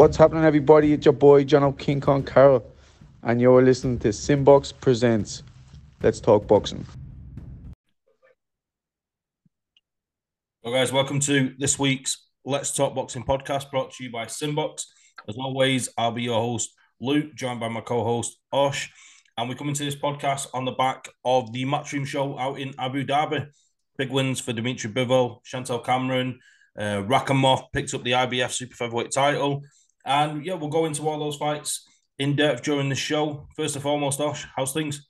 What's happening, everybody? It's your boy, John O. King Kong Carroll, and you're listening to Simbox Presents Let's Talk Boxing. Well, guys, welcome to this week's Let's Talk Boxing podcast brought to you by Simbox. As always, I'll be your host, Luke, joined by my co host, Osh. And we're coming to this podcast on the back of the Matchroom show out in Abu Dhabi. Big wins for Dimitri Bivol, Chantelle Cameron, uh, Rakhimov picked up the IBF super featherweight title. And yeah, we'll go into all those fights in depth during the show. First and foremost, Osh, how's things?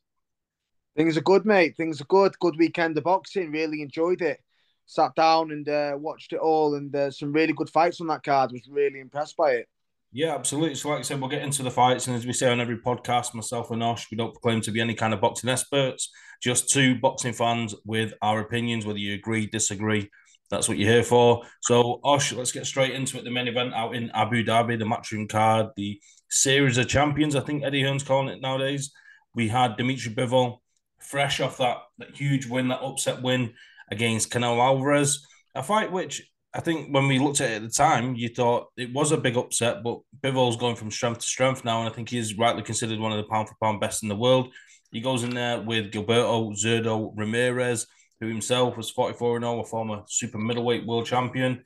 Things are good, mate. Things are good. Good weekend of boxing. Really enjoyed it. Sat down and uh, watched it all, and uh, some really good fights on that card. Was really impressed by it. Yeah, absolutely. So, like I said, we'll get into the fights, and as we say on every podcast, myself and Osh, we don't claim to be any kind of boxing experts. Just two boxing fans with our opinions, whether you agree, disagree, that's what you're here for. So, Osh, let's get straight into it. The main event out in Abu Dhabi, the matchroom card, the series of champions. I think Eddie Hearn's calling it nowadays. We had Dimitri Bivol fresh off that, that huge win, that upset win against Canelo Alvarez. A fight which I think when we looked at it at the time, you thought it was a big upset, but Bivol's going from strength to strength now, and I think he's rightly considered one of the pound for pound best in the world. He goes in there with Gilberto Zurdo Ramirez who himself was 44 0, a former super middleweight world champion.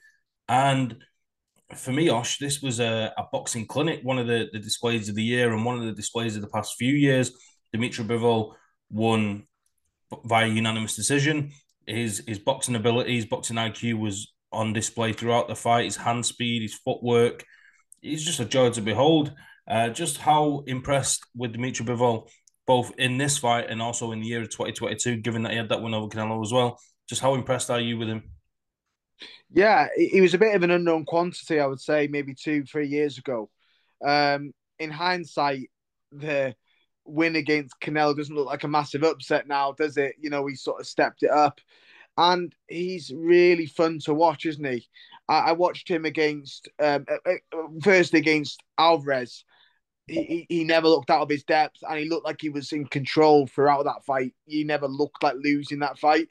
And for me, Osh, this was a, a boxing clinic, one of the, the displays of the year and one of the displays of the past few years. Dimitri Bivol won via unanimous decision. His his boxing abilities, boxing IQ was on display throughout the fight. His hand speed, his footwork, he's just a joy to behold. Uh, just how impressed with Dimitri Bivol both in this fight and also in the year of 2022, given that he had that win over Canelo as well. Just how impressed are you with him? Yeah, he was a bit of an unknown quantity, I would say, maybe two, three years ago. Um, in hindsight, the win against Canelo doesn't look like a massive upset now, does it? You know, he sort of stepped it up. And he's really fun to watch, isn't he? I, I watched him against, um, uh, uh first against Alvarez, he, he never looked out of his depth and he looked like he was in control throughout that fight. He never looked like losing that fight.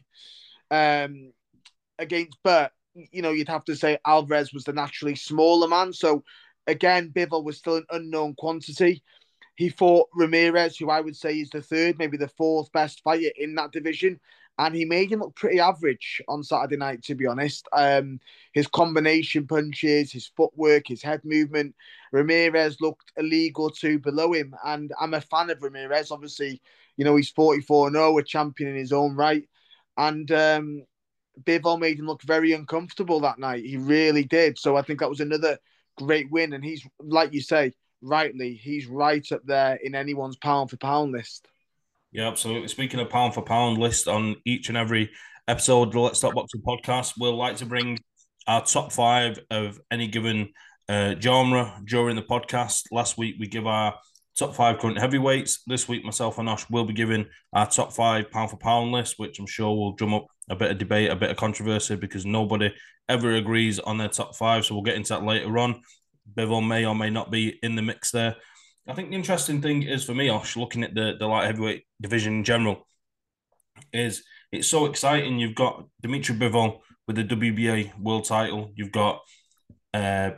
Um, against Burt, you know, you'd have to say Alvarez was the naturally smaller man. So again, Bivol was still an unknown quantity. He fought Ramirez, who I would say is the third, maybe the fourth best fighter in that division and he made him look pretty average on Saturday night, to be honest. Um, his combination punches, his footwork, his head movement. Ramirez looked a league or two below him, and I'm a fan of Ramirez. Obviously, you know he's 44 0, a champion in his own right, and um, Bivol made him look very uncomfortable that night. He really did. So I think that was another great win, and he's like you say, rightly, he's right up there in anyone's pound for pound list. Yeah, absolutely. Speaking of pound for pound list on each and every episode of the Let's Talk Boxing podcast, we'll like to bring our top five of any given uh, genre during the podcast. Last week we give our top five current heavyweights. This week, myself and Ash will be giving our top five pound for pound list, which I'm sure will drum up a bit of debate, a bit of controversy because nobody ever agrees on their top five. So we'll get into that later on. Bivol may or may not be in the mix there. I think the interesting thing is for me, Osh, looking at the, the light heavyweight division in general, is it's so exciting. You've got Dimitri Bivol with the WBA world title. You've got uh,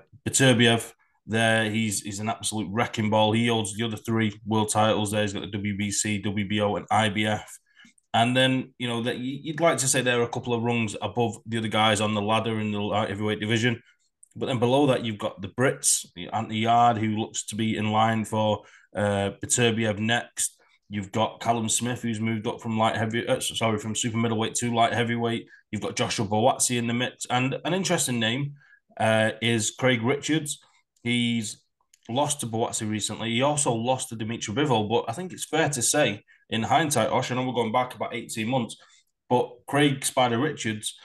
there. He's he's an absolute wrecking ball. He holds the other three world titles there. He's got the WBC, WBO, and IBF. And then you know that you'd like to say there are a couple of rungs above the other guys on the ladder in the light heavyweight division. But then below that, you've got the Brits, Anthony Yarde, who looks to be in line for uh, Beterbiev next. You've got Callum Smith, who's moved up from light heavy, uh, sorry, from super middleweight to light heavyweight. You've got Joshua Buatsi in the mix, and an interesting name uh, is Craig Richards. He's lost to Buatsi recently. He also lost to Dimitri Bivol, but I think it's fair to say, in hindsight, Osh, I know we're going back about eighteen months, but Craig Spider Richards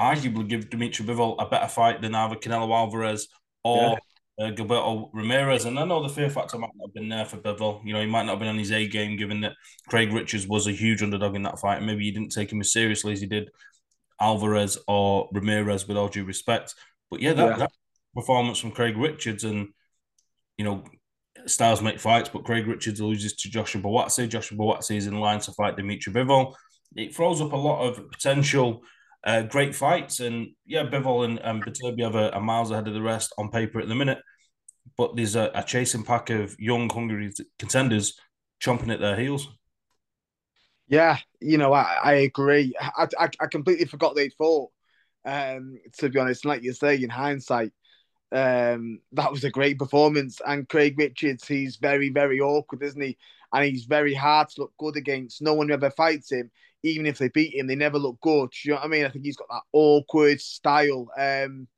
arguably give Dimitri Bivol a better fight than either Canelo Alvarez or yeah. uh, Gilberto Ramirez. And I know the fear factor might not have been there for Bivol. You know, he might not have been on his A game, given that Craig Richards was a huge underdog in that fight. And maybe he didn't take him as seriously as he did Alvarez or Ramirez, with all due respect. But yeah, that, yeah. that performance from Craig Richards and, you know, styles make fights, but Craig Richards loses to Joshua Buatsi. Joshua Buatsi is in line to fight Dimitri Bivol. It throws up a lot of potential uh, great fights, and yeah, Bivol and, and are, are miles ahead of the rest on paper at the minute. but there's a, a chasing pack of young, hungry contenders chomping at their heels. Yeah, you know, I, I agree. I, I, I completely forgot they fought. Um, to be honest, like you say, in hindsight, um, that was a great performance. And Craig Richards, he's very, very awkward, isn't he? And he's very hard to look good against. No one ever fights him, even if they beat him, they never look good. You know what I mean? I think he's got that awkward style. Um,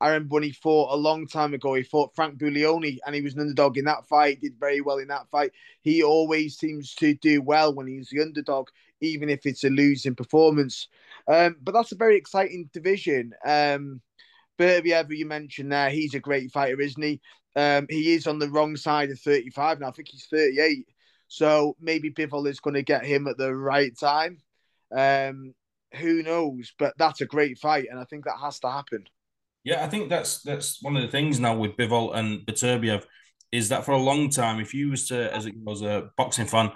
I remember when he fought a long time ago, he fought Frank Buglioni and he was an underdog in that fight, did very well in that fight. He always seems to do well when he's the underdog, even if it's a losing performance. Um, but that's a very exciting division. Um, Beterbiev, you mentioned there, he's a great fighter, isn't he? Um, he is on the wrong side of 35 now. I think he's 38. So maybe Bivol is going to get him at the right time. Um, who knows? But that's a great fight, and I think that has to happen. Yeah, I think that's that's one of the things now with Bivol and Beterbiev is that for a long time, if you was to, as it was a boxing fan,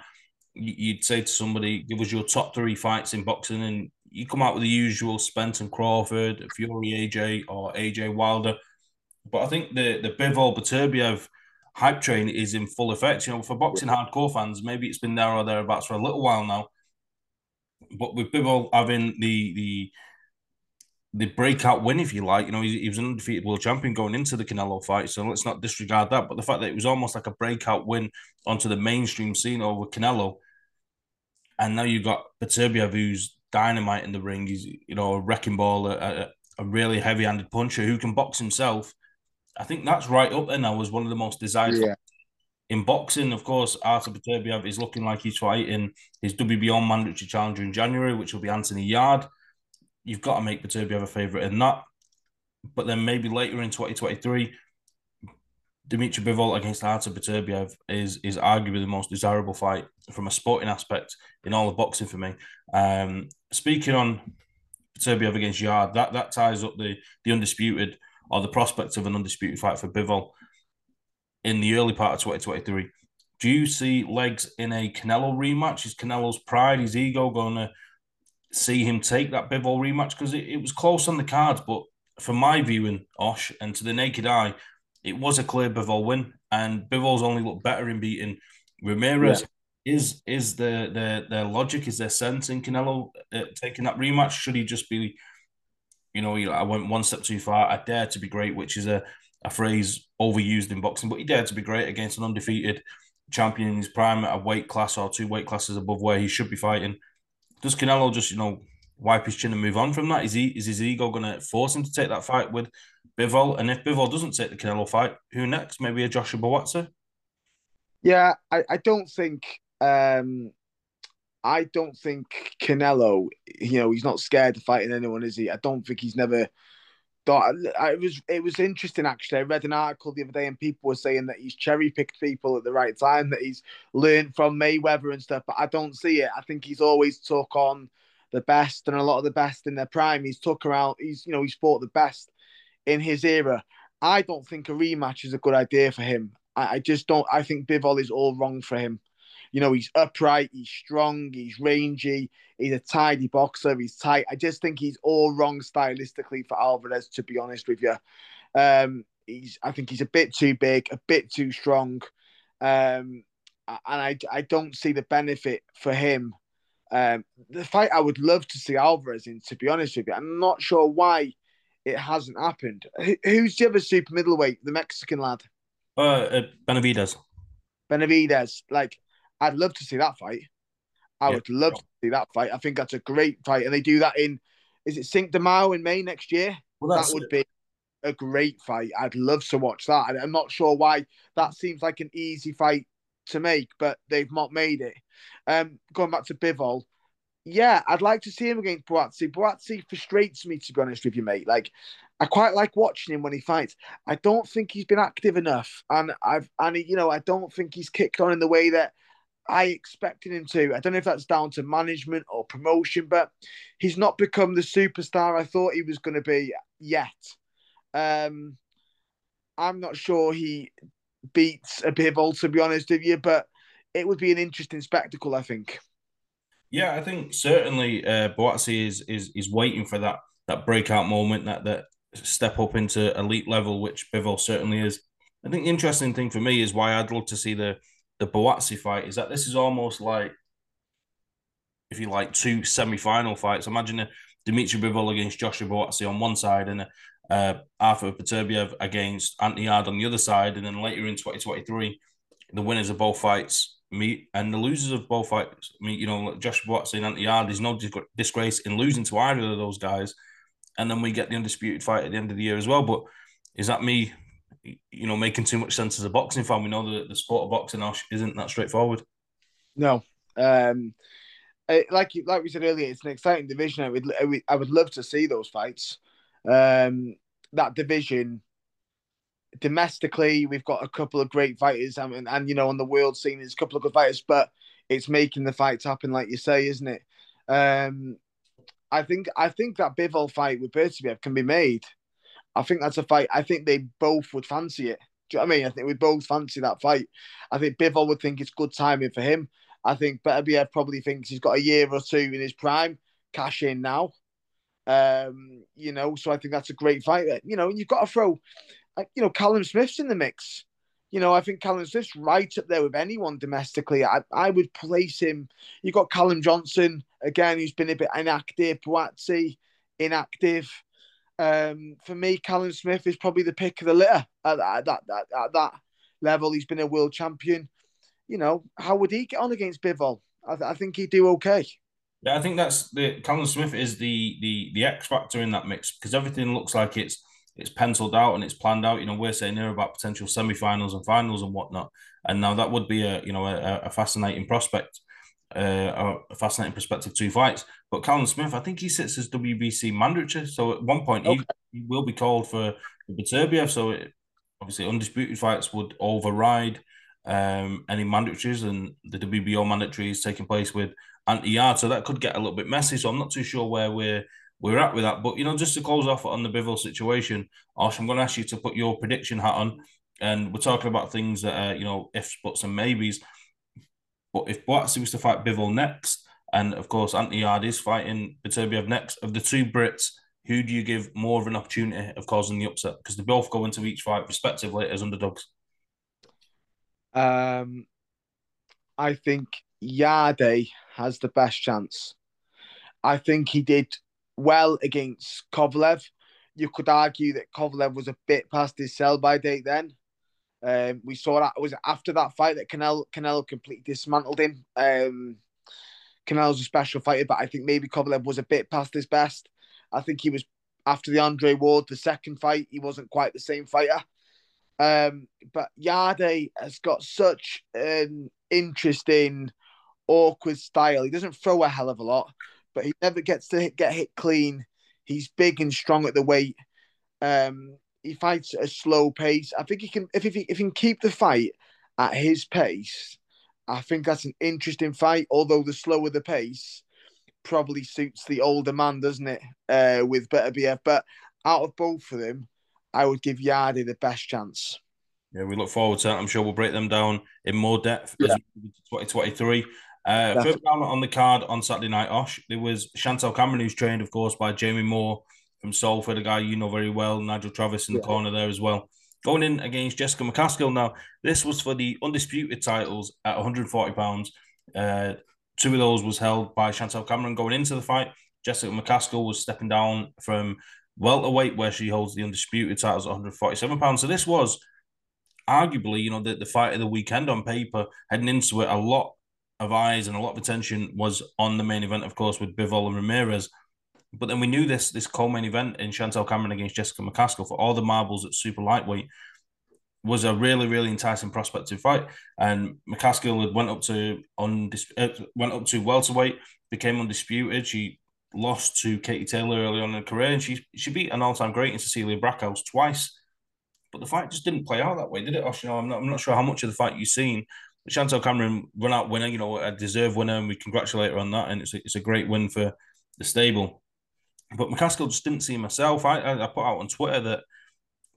you'd say to somebody, "Give us your top three fights in boxing," and you come out with the usual Spence and Crawford, Fury AJ, or AJ Wilder. But I think the the Bivol Beterbiev hype train is in full effect. You know, for boxing hardcore fans, maybe it's been there or thereabouts for a little while now. But with Bivol having the the the breakout win, if you like. You know, he, he, was an undefeated world champion going into the Canelo fight, so let's not disregard that. But the fact that it was almost like a breakout win onto the mainstream scene over Canelo, and now you've got Beterbiev, who's dynamite in the ring. He's you know a wrecking ball, a, a, a really heavy-handed puncher who can box himself. I think that's right up there now as one of the most desired. Yeah. In boxing, of course, Artur Beterbiev is looking like he's fighting his WBO mandatory challenger in January, which will be Anthony Yarde. you've got to make Beterbiev a favourite in that. But then maybe later in 2023, Dimitri Bivol against Artur Beterbiev is is arguably the most desirable fight from a sporting aspect in all of boxing for me. Um, speaking on Beterbiev against Yarde, that that ties up the the undisputed or the prospect of an undisputed fight for Bivol in the early part of 2023. Do you see legs in a Canelo rematch? Is Canelo's pride, his ego going to see him take that Bivol rematch because it, it was close on the cards, but for my viewing, Osh, and to the naked eye, it was a clear Bivol win, and Bivol's only looked better in beating Ramirez. Yeah. Is is the the their logic? Is there sense in Canelo uh, taking that rematch? Should he just be, you know, I went one step too far. I dare to be great, which is a, a phrase overused in boxing, but he dared to be great against an undefeated champion in his prime at a weight class or two weight classes above where he should be fighting. Does Canelo just you know wipe his chin and move on from that? Is he is his ego going to force him to take that fight with Bivol? And if Bivol doesn't take the Canelo fight, who next? Maybe a Joshua Buatsi. Yeah, I, I don't think um I don't think Canelo, you know, he's not scared of fighting anyone, is he? I don't think he's never thought it was it was interesting actually. I read an article the other day and people were saying that he's cherry picked people at the right time, that he's learned from Mayweather and stuff, but I don't see it. I think he's always took on the best and a lot of the best in their prime. He's took around he's you know, he's fought the best in his era. I don't think a rematch is a good idea for him. I, I just don't I think Bivol is all wrong for him. You know, he's upright, he's strong, he's rangy, he's a tidy boxer, he's tight. I just think he's all wrong stylistically for Alvarez, to be honest with you. Um, he's I think he's a bit too big, a bit too strong. Um, and I, I don't see the benefit for him. Um, the fight I would love to see Alvarez in, to be honest with you. I'm not sure why it hasn't happened. who's the other super middleweight, the Mexican lad? Uh, uh Benavides. Benavidez. Like, I'd love to see that fight. I yeah, would love to see that fight. I think that's a great fight, and they do that in is it Cinco de Mayo in May next year? Well, that would be a great fight. I'd love to watch that. I'm not sure why that seems like an easy fight to make, but they've not made it. Um, going back to Bivol, yeah, I'd like to see him against Buatsi. Buatsi frustrates me, to be honest with you, mate. Like, I quite like watching him when he fights. I don't think he's been active enough, and I've and he, you know I don't think he's kicked on in the way that I expected him to. I don't know if that's down to management or promotion, but he's not become the superstar I thought he was going to be yet. Um, I'm not sure he beats a Bivol, to be honest with you, but it would be an interesting spectacle, I think. Yeah, I think certainly uh, Buatsi is is is waiting for that that breakout moment, that that step up into elite level, which Bivol certainly is. I think the interesting thing for me is why I'd love to see the the Buatsi fight is that this is almost like, if you like, two semi final fights. Imagine a Dimitri Bivol against Joshua Buatsi on one side and a, uh, Artur Beterbiev against Anthony Yarde on the other side, and then later in 2023, the winners of both fights meet and the losers of both fights meet. You know, Joshua Buatsi and Anthony Yarde. There's no disgrace in losing to either of those guys, and then we get the undisputed fight at the end of the year as well. But is that me? You know, making too much sense as a boxing fan. We know that the sport of boxing isn't that straightforward. No, um, like like we said earlier, it's an exciting division. I would I would love to see those fights. Um, that division domestically, we've got a couple of great fighters, I mean, and you know, on the world scene, there's a couple of good fighters, but it's making the fights happen, like you say, isn't it? Um, I think I think that Bivol fight with Beterbiev can be made. I think that's a fight. I think they both would fancy it. Do you know what I mean? I think we both fancy that fight. I think Bivol would think it's good timing for him. I think Beterbiev probably thinks he's got a year or two in his prime. Cash in now. Um, you know, so I think that's a great fight. You know, you've got to throw, you know, Callum Smith's in the mix. You know, I think Callum Smith's right up there with anyone domestically. I, I would place him. You've got Callum Johnson again, who's been a bit inactive. Buatsi, inactive. Um, for me, Callum Smith is probably the pick of the litter at, at, at, at that level. He's been a world champion. You know, how would he get on against Bivol? I, th- I think he'd do okay. Yeah, I think that's the Callum Smith is the the the X factor in that mix because everything looks like it's it's penciled out and it's planned out. You know, we're saying here about potential semi-finals and finals and whatnot, and now that would be a you know a, a fascinating prospect, uh, a fascinating perspective two fights. But Callum Smith, I think he sits as WBC mandatory, so at one point okay. he, he, will be called for the Beterbiev. So it, obviously, undisputed fights would override um, any mandatories, and the WBO mandatory is taking place with Anthony Yarde. So that could get a little bit messy. So I'm not too sure where we're we're at with that. But you know, just to close off on the Bivol situation, Osh, I'm going to ask you to put your prediction hat on, and we're talking about things that are you know ifs, buts, and maybes. But if Buatsi was to fight Bivol next, and of course Anthony Yarde is fighting Beterbiev next, of the two Brits, who do you give more of an opportunity of causing the upset? Because they both go into each fight respectively as underdogs. Um, I think Yarde has the best chance. I think he did well against Kovalev. You could argue that Kovalev was a bit past his sell by date then. Um, we saw that it was after that fight that Canelo Canelo completely dismantled him. Um, Canelo's a special fighter, but I think maybe Kovalev was a bit past his best. I think he was after the Andre Ward, the second fight, he wasn't quite the same fighter. Um, but Yarde has got such an interesting, awkward style. He doesn't throw a hell of a lot, but he never gets to hit, get hit clean. He's big and strong at the weight. Um, he fights at a slow pace. I think he can if, if he if he can keep the fight at his pace. I think that's an interesting fight. Although the slower the pace probably suits the older man, doesn't it? Uh, with Beterbiev, but out of both of them, I would give Yardy the best chance. Yeah, we look forward to that. I'm sure we'll break them down in more depth yeah. 2023. Uh, further down on the card on Saturday night, Osh, there was Chantelle Cameron, who's trained, of course, by Jamie Moore from Salford, a guy you know very well, Nigel Travis in the corner there as well. Going in against Jessica McCaskill. Now, this was for the undisputed titles at 140 pounds. Uh, two of those was held by Chantelle Cameron going into the fight. Jessica McCaskill was stepping down from welterweight, where she holds the undisputed titles at 147 pounds. So this was arguably, you know, the, the fight of the weekend on paper, heading into it, a lot of eyes and a lot of attention was on the main event, of course, with Bivol and Ramirez. But then we knew this this co-main event in Chantelle Cameron against Jessica McCaskill for all the marbles at super lightweight was a really really enticing prospective fight. And McCaskill had went up to on uh, went up to welterweight, became undisputed. She lost to Katie Taylor early on in her career, and she she beat an all time great in Cecilia Brækhus twice. But the fight just didn't play out that way, did it? Osh? You know, I'm not, I'm not sure how much of the fight you've seen. Chantelle Cameron run out winner, you know, a deserved winner, and we congratulate her on that. And it's a, it's a great win for the stable. But McCaskill just didn't see myself. I, I put out on Twitter that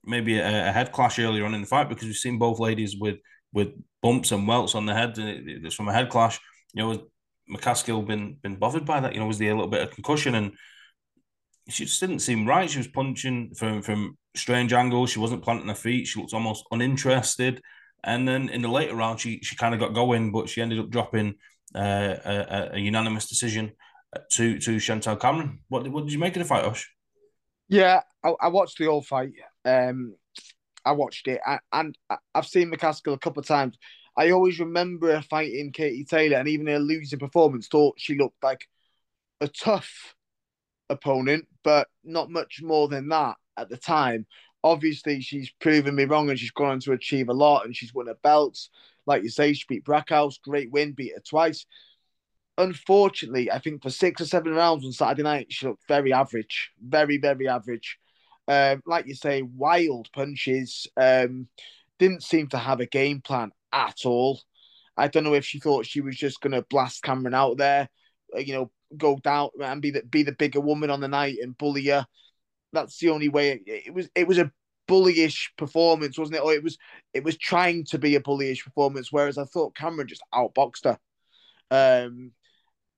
maybe a, a, head clash earlier on in the fight because we've seen both ladies with with bumps and welts on the head. And it's from a head clash. You know, McCaskill been been bothered by that? You know, was there a little bit of concussion? And she just didn't seem right. She was punching from from strange angles. She wasn't planting her feet. She looked almost uninterested. And then in the later round, she she kind of got going, but she ended up dropping uh, a, a, unanimous decision to to Chantelle Cameron. What what did you make of the fight, Osh? Yeah, I, I watched the whole fight. Um, I watched it, and I've seen McCaskill a couple of times. I always remember her fighting Katie Taylor, and even her losing performance, thought she looked like a tough opponent, but not much more than that at the time. Obviously, she's proven me wrong and she's gone on to achieve a lot and she's won her belts. Like you say, she beat Brækhus, great win, beat her twice. Unfortunately, I think for six or seven rounds on Saturday night, she looked very average, very, very average. Um, like you say, wild punches. Um, didn't seem to have a game plan at all. I don't know if she thought she was just going to blast Cameron out there, uh, you know, go down and be the be the bigger woman on the night and bully her. That's the only way. It, it was it was a bullyish performance, wasn't it? Or it was it was trying to be a bullyish performance, whereas I thought Cameron just outboxed her. Um,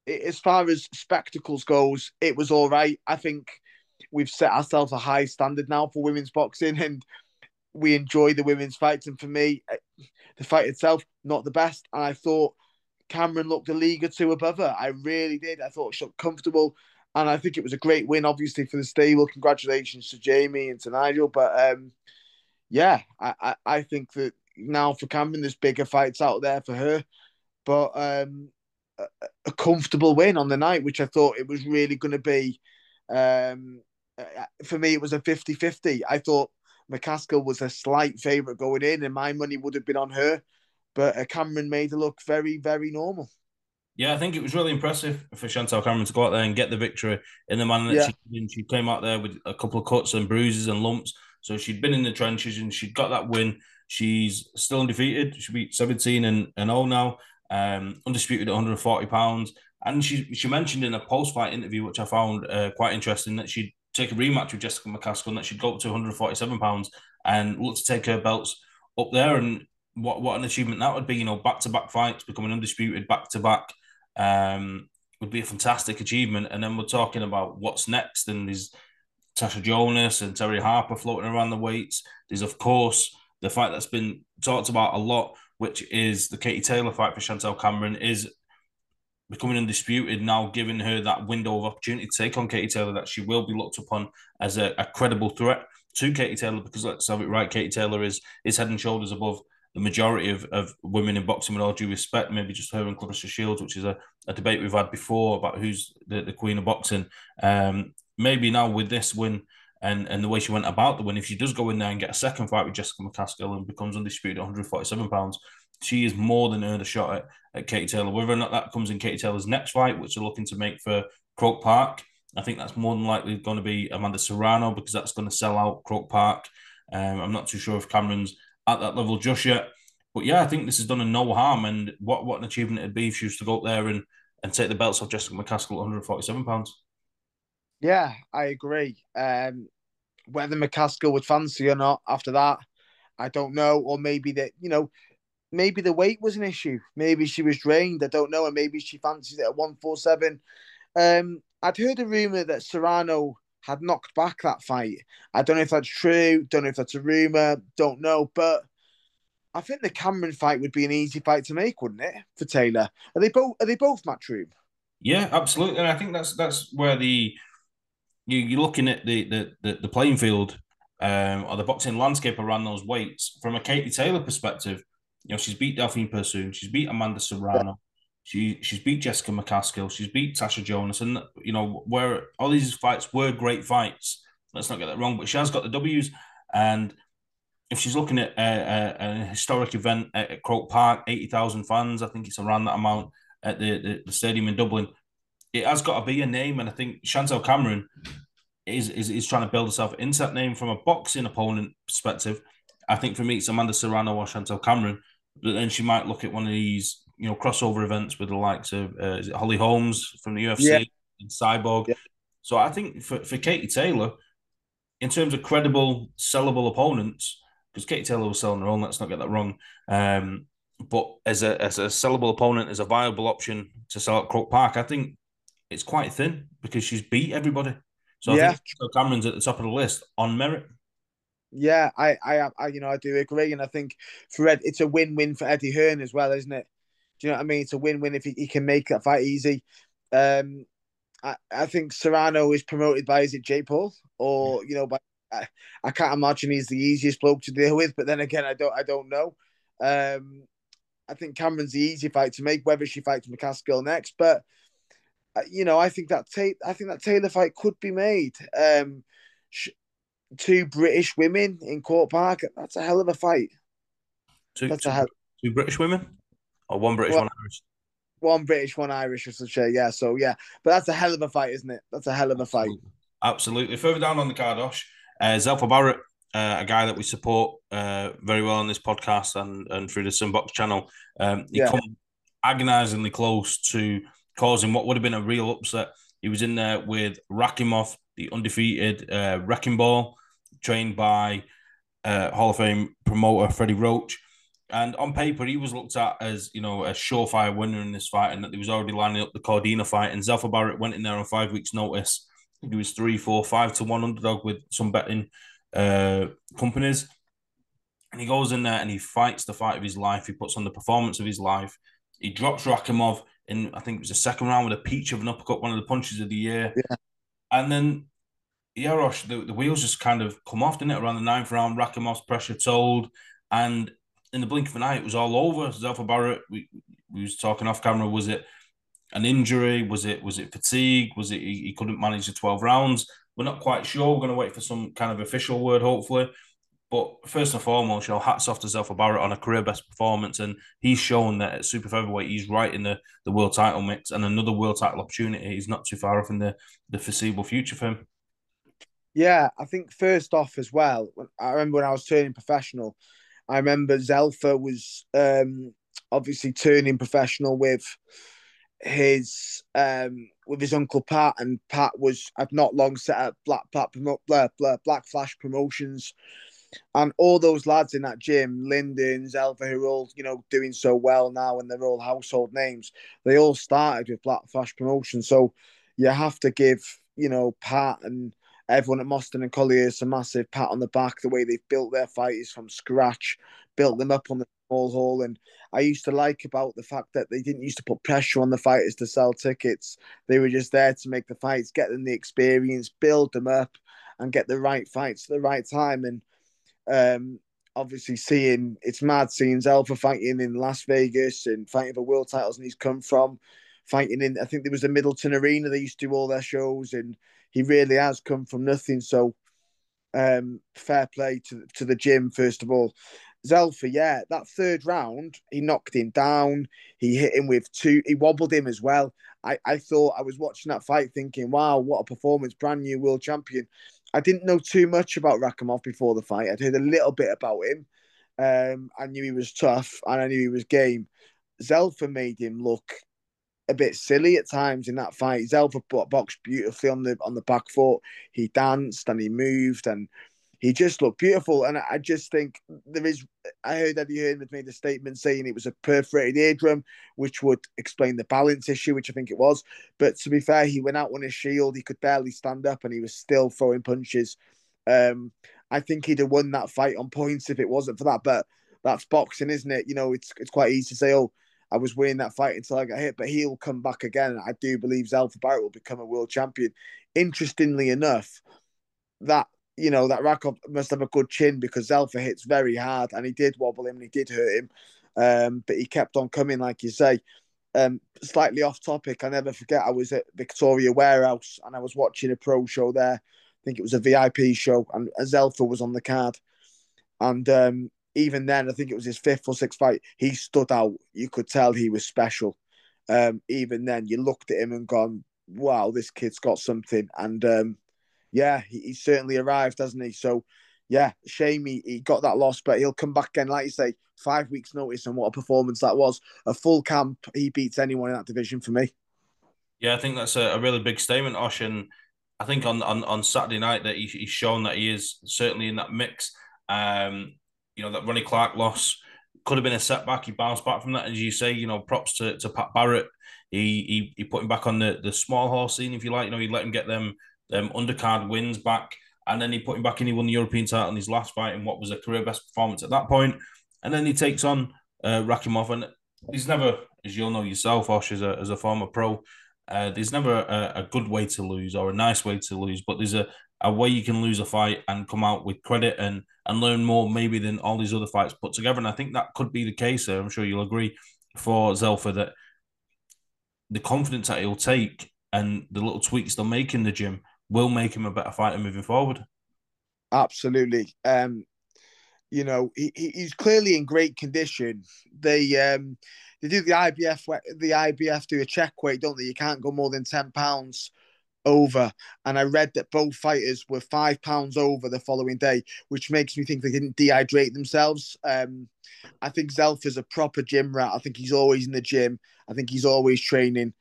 as far as spectacles goes, it was all right. I think we've set ourselves a high standard now for women's boxing, and we enjoy the women's fights. And for me, eh, the fight itself not the best. And I thought Cameron looked a league or two above her. I really did. I thought she looked comfortable. And I think it was a great win, obviously, for the stable. Congratulations to Jamie and to Nigel. But um, yeah, I, I, I, think that now for Cameron, there's bigger fights out there for her. But um, a, comfortable win on the night, which I thought it was really going to be. Um, uh, for me, it was a 50 50. I thought McCaskill was a slight favourite going in, and my money would have been on her but uh, Cameron made it look very, very normal. Yeah, I think it was really impressive for Chantelle Cameron to go out there and get the victory in the manner that yeah. she did. She came out there with a couple of cuts and bruises and lumps. So she'd been in the trenches and she'd got that win. She's still undefeated. She beat 17 and, and 0 now, um, undisputed at 140 pounds. And she she mentioned in a post fight interview, which I found uh, quite interesting, that she'd take a rematch with Jessica McCaskill and that she'd go up to 147 pounds and look to take her belts up there. And what what an achievement that would be. You know, back to back fights, becoming undisputed back to back, um, would be a fantastic achievement. And then we're talking about what's next, and there's Tasha Jonas and Terri Harper floating around the weights. There's of course the fight that's been talked about a lot, which is the Katie Taylor fight for Chantelle Cameron, is becoming undisputed now, giving her that window of opportunity to take on Katie Taylor that she will be looked upon as a, a credible threat to Katie Taylor because let's have it right, Katie Taylor is is head and shoulders above the majority of, of women in boxing, with all due respect, maybe just her and Claressa Shields, which is a, a debate we've had before about who's the, the queen of boxing. Um, maybe now with this win and, and the way she went about the win, if she does go in there and get a second fight with Jessica McCaskill and becomes undisputed 147 pounds, she is more than earned a shot at, at Katie Taylor. Whether or not that comes in Katie Taylor's next fight, which they're looking to make for Croke Park, I think that's more than likely going to be Amanda Serrano because that's going to sell out Croke Park. Um, I'm not too sure if Cameron's at that level just yet. But yeah, I think this has done her no harm. And what, what an achievement it'd be if she was to go up there and, and take the belts off Jessica McCaskill at 147 pounds. Yeah, I agree. Um, whether McCaskill would fancy or not after that, I don't know. Or maybe that, you know, maybe the weight was an issue. Maybe she was drained. I don't know. And maybe she fancies it at 147. Um, I'd heard a rumor that Serrano had knocked back that fight. I don't know if that's true. Don't know if that's a rumor. Don't know. But I think the Cameron fight would be an easy fight to make, wouldn't it, for Taylor? Are they both? Are they both matchroom? Yeah, absolutely. And I think that's that's where the you you're looking at the the the, the playing field um, or the boxing landscape around those weights from a Katie Taylor perspective. You know, she's beat Delphine Persoon, she's beat Amanda Serrano, she she's beat Jessica McCaskill. She's beat Tasha Jonas, and you know where all these fights were great fights. Let's not get that wrong, but she has got the Ws. And if she's looking at a, a, a historic event at, at Croke Park, eighty thousand fans, I think it's around that amount at the, the, the stadium in Dublin. It has got to be a name, and I think Chantelle Cameron is, is is trying to build herself into that name from a boxing opponent perspective. I think for me, it's Amanda Serrano or Chantelle Cameron, but then she might look at one of these you know crossover events with the likes of uh, is it Holly Holmes from the UFC yeah. and Cyborg. Yeah. So I think for, for Katie Taylor, in terms of credible, sellable opponents, because Katie Taylor was selling her own. Let's not get that wrong. Um, but as a as a sellable opponent, as a viable option to sell at Croke Park, I think it's quite thin because she's beat everybody. So yeah. I think Cameron's at the top of the list on merit. Yeah, I, I, I, you know, I do agree, and I think for Ed, it's a win-win for Eddie Hearn as well, isn't it? Do you know what I mean? It's a win-win if he, he can make that fight easy. Um, I, I think Serrano is promoted by is it Jake Paul or you know, by I, I can't imagine he's the easiest bloke to deal with, but then again, I don't, I don't know. Um, I think Cameron's the easy fight to make. Whether she fights McCaskill next, but you know, I think that ta- I think that Taylor fight could be made. Um, sh- two British women in Croke Park. That's a hell of a fight. Two, That's two, a hell- two British women, or one British, well, one Irish. One British, one Irish, I should say. Yeah. So yeah, but that's a hell of a fight, isn't it? That's a hell of a fight. Absolutely. Further down on the card, Osh, uh, Zelfa Barrett, uh, a guy that we support uh, very well on this podcast and, and through the Sunbox channel. Um, he yeah. come agonizingly close to causing what would have been a real upset. He was in there with Rakhimov, the undefeated uh, Wrecking Ball, trained by uh, Hall of Fame promoter Freddie Roach. And on paper, he was looked at as you know a surefire winner in this fight, and that he was already lining up the Cordina fight. And Zelfa Barrett went in there on five weeks' notice. He was three, four, five to one underdog with some betting uh, companies. And he goes in there and he fights the fight of his life. He puts on the performance of his life. He drops Rakhimov in, I think it was the second round with a peach of an uppercut, one of the punches of the year. Yeah. And then Yarosh, the, the wheels just kind of come off, didn't it? Around the ninth round, Rakhimov's pressure told. And in the blink of an eye, it was all over. Zelfa Barrett, we, we was talking off camera, was it an injury? Was it was it fatigue? Was it he, he couldn't manage the 12 rounds? We're not quite sure. We're going to wait for some kind of official word, hopefully. But first and foremost, you know, hats off to Zelfa Barrett on a career best performance, and he's shown that at super featherweight he's right in the, the world title mix, and another world title opportunity. is not too far off in the the foreseeable future for him. Yeah, I think first off as well, I remember when I was turning professional, I remember Zelfa was um, obviously turning professional with his um with his uncle Pat, and Pat was had not long set up Black Pat Black, Black Flash Promotions, and all those lads in that gym, Lyndon's, Zelfa, who are all you know doing so well now, and they're all household names. They all started with Black Flash Promotions, so you have to give you know Pat and everyone at Moston and Colliers a massive pat on the back. The way they've built their fighters from scratch, built them up on the small hall, and I used to like about the fact that they didn't used to put pressure on the fighters to sell tickets. They were just there to make the fights, get them the experience, build them up, and get the right fights at the right time. And um, obviously, seeing it's mad seeing Zelfa fighting in Las Vegas and fighting for world titles, and he's come from fighting in. I think there was a Middleton Arena. They used to do all their shows, and he really has come from nothing. So, um, fair play to to the gym first of all. Zelfa, yeah, that third round, he knocked him down. He hit him with two. He wobbled him as well. I, I thought I was watching that fight thinking, wow, what a performance, brand new world champion. I didn't know too much about Rakhimov before the fight. I'd heard a little bit about him. Um, I knew he was tough and I knew he was game. Zelfa made him look a bit silly at times in that fight. Zelfa boxed beautifully on the on the back foot. He danced and he moved and he just looked beautiful. And I just think there is. I heard Eddie Hearn made a statement saying it was a perforated eardrum, which would explain the balance issue, which I think it was. But to be fair, he went out on his shield. He could barely stand up, and he was still throwing punches. Um, I think he'd have won that fight on points if it wasn't for that. But that's boxing, isn't it? You know, it's it's quite easy to say, oh. I was winning that fight until I got hit, but he'll come back again. I do believe Zelfa Barrett will become a world champion. Interestingly enough, that you know, that Rakov must have a good chin because Zelfa hits very hard and he did wobble him and he did hurt him. Um, but he kept on coming, like you say. Um, slightly off topic, I never forget I was at Victoria Warehouse and I was watching a pro show there. I think it was a VIP show, and Zelfa was on the card. And um, even then, I think it was his fifth or sixth fight, he stood out. You could tell he was special. Um, even then, you looked at him and gone, wow, this kid's got something. And um, yeah, he, he, certainly arrived, hasn't he? So, yeah, shame he, he got that loss, but he'll come back again. Like you say, five weeks' notice, and what a performance that was. A full camp, he beats anyone in that division for me. Yeah, I think that's a, a really big statement, Osh. And I think on, on, on Saturday night that he, he's shown that he is certainly in that mix. Um, you know, that Ronnie Clark loss could have been a setback. He bounced back from that, as you say. You know, props to, to Pat Barrett. He, he he put him back on the, the small horse scene, if you like. You know, he let him get them um, undercard wins back, and then he put him back in. He won the European title in his last fight in what was a career best performance at that point. and then he takes on uh, Rakhimov, and he's never, as you'll know yourself, Osh, as a as a former pro. Uh, there's never a, a, good way to lose or a nice way to lose, but there's a, a way you can lose a fight and come out with credit and and learn more maybe than all these other fights put together. And I think that could be the case. I'm sure you'll agree for Zelfa that the confidence that he'll take and the little tweaks they'll make in the gym will make him a better fighter moving forward. Absolutely. Um, you know, he, he's clearly in great condition. They um, they do the IBF the IBF do a check weight, don't they? You can't go more than ten pounds over. And I read that both fighters were five pounds over the following day, which makes me think they didn't dehydrate themselves. Um, I think Zelfa's a proper gym rat. I think he's always in the gym. I think he's always training.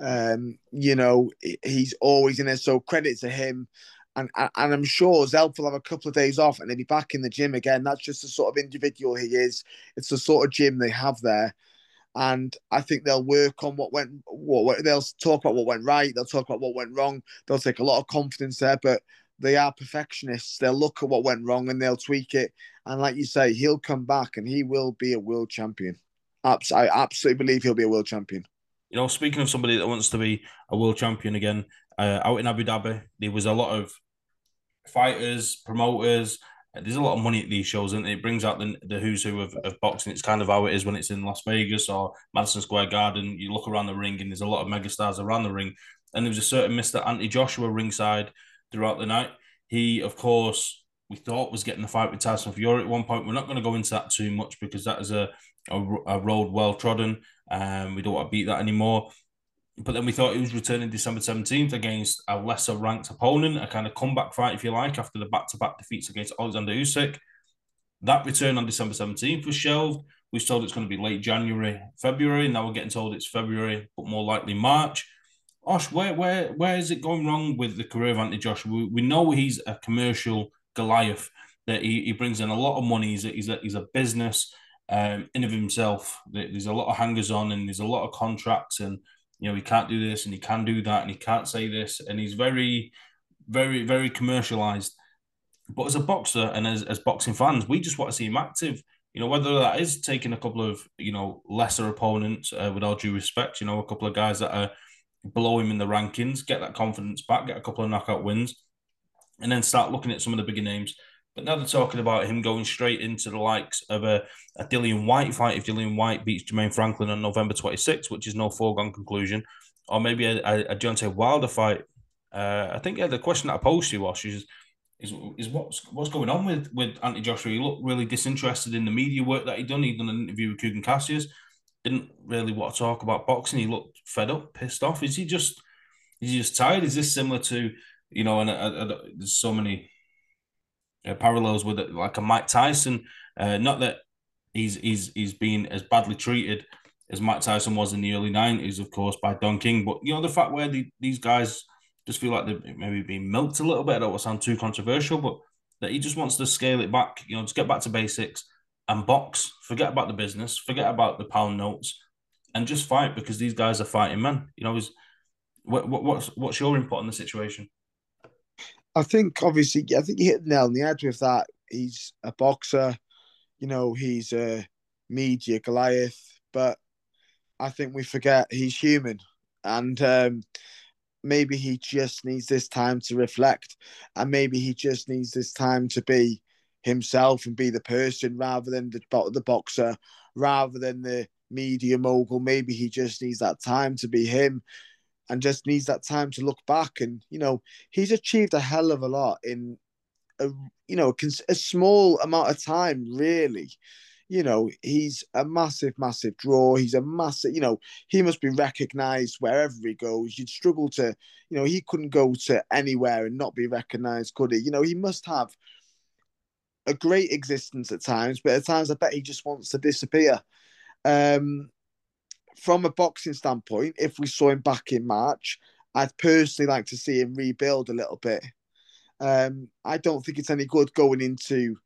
Um, you know, he's always in there. So credit to him. And, and I'm sure Zelf will have a couple of days off and he'll be back in the gym again. That's just the sort of individual he is. It's the sort of gym they have there and I think they'll work on what went what they'll talk about what went right, they'll talk about what went wrong. They'll take a lot of confidence there, but they are perfectionists. They'll look at what went wrong and they'll tweak it. And like you say, he'll come back and he will be a world champion. I absolutely believe he'll be a world champion. You know, speaking of somebody that wants to be a world champion again, uh, out in Abu Dhabi, there was a lot of fighters, promoters, there's a lot of money at these shows, and it? it brings out the, the who's who of, of boxing. It's kind of how it is when it's in Las Vegas or Madison Square Garden. You look around the ring, and there's a lot of megastars around the ring. And there was a certain Mister Anthony Joshua ringside throughout the night. He, of course, we thought was getting the fight with Tyson Fury at one point. We're not going to go into that too much because that is a a, a road well trodden. Um, we don't want to beat that anymore. But then we thought he was returning December 17th against a lesser ranked opponent, a kind of comeback fight, if you like, after the back to back defeats against Alexander Usyk. That return on December 17th was shelved. We told it's going to be late January, February. Now we're getting told it's February, but more likely March. Osh, where where where is it going wrong with the career of Anthony Joshua? We, we know he's a commercial Goliath, that he, he brings in a lot of money. He's a, he's a, he's a business um, in of himself. There's a lot of hangers on and there's a lot of contracts and you know, he can't do this and he can do that and he can't say this. And he's very, very, very commercialized. But as a boxer and as, as boxing fans, we just want to see him active. You know, whether that is taking a couple of, you know, lesser opponents, uh, with all due respect, you know, a couple of guys that are below him in the rankings, get that confidence back, get a couple of knockout wins, and then start looking at some of the bigger names. But now they're talking about him going straight into the likes of a, a Dillian Whyte fight if Dillian Whyte beats Jermaine Franklin on November 26th, which is no foregone conclusion, or maybe a, a, a Deontay Wilder fight. Uh, I think yeah, the question that I posed to you was is, is is what's what's going on with with Anthony Joshua? He looked really disinterested in the media work that he'd done. He'd done an interview with Kugan Cassius. Didn't really want to talk about boxing. He looked fed up, pissed off. Is he just is he just tired? Is this similar to you know? And uh, uh, there's so many uh, parallels with it, like a Mike Tyson. Uh, not that he's he's he's been as badly treated as Mike Tyson was in the early nineties, of course, by Don King. But you know the fact where the, these guys just feel like they've maybe been milked a little bit. I don't want to sound too controversial, but that he just wants to scale it back. You know, just get back to basics and box. Forget about the business. Forget about the pound notes, and just fight because these guys are fighting men. You know, is what, what what's what's your input on the situation? I think obviously, I think you hit the nail on the head with that. He's a boxer, you know, he's a media Goliath, but I think we forget he's human, and um, maybe he just needs this time to reflect, and maybe he just needs this time to be himself and be the person rather than the the boxer, rather than the media mogul. Maybe he just needs that time to be him and just needs that time to look back. And you know, he's achieved a hell of a lot in a you know a small amount of time, really. You know, he's a massive, massive draw. He's a massive, you know, he must be recognized wherever he goes. You'd struggle to, you know, he couldn't go to anywhere and not be recognized, could he? You know, he must have a great existence at times, but at times I bet he just wants to disappear. Um, from a boxing standpoint, if we saw him back in March, I'd personally like to see him rebuild a little bit. Um, I don't think it's any good going into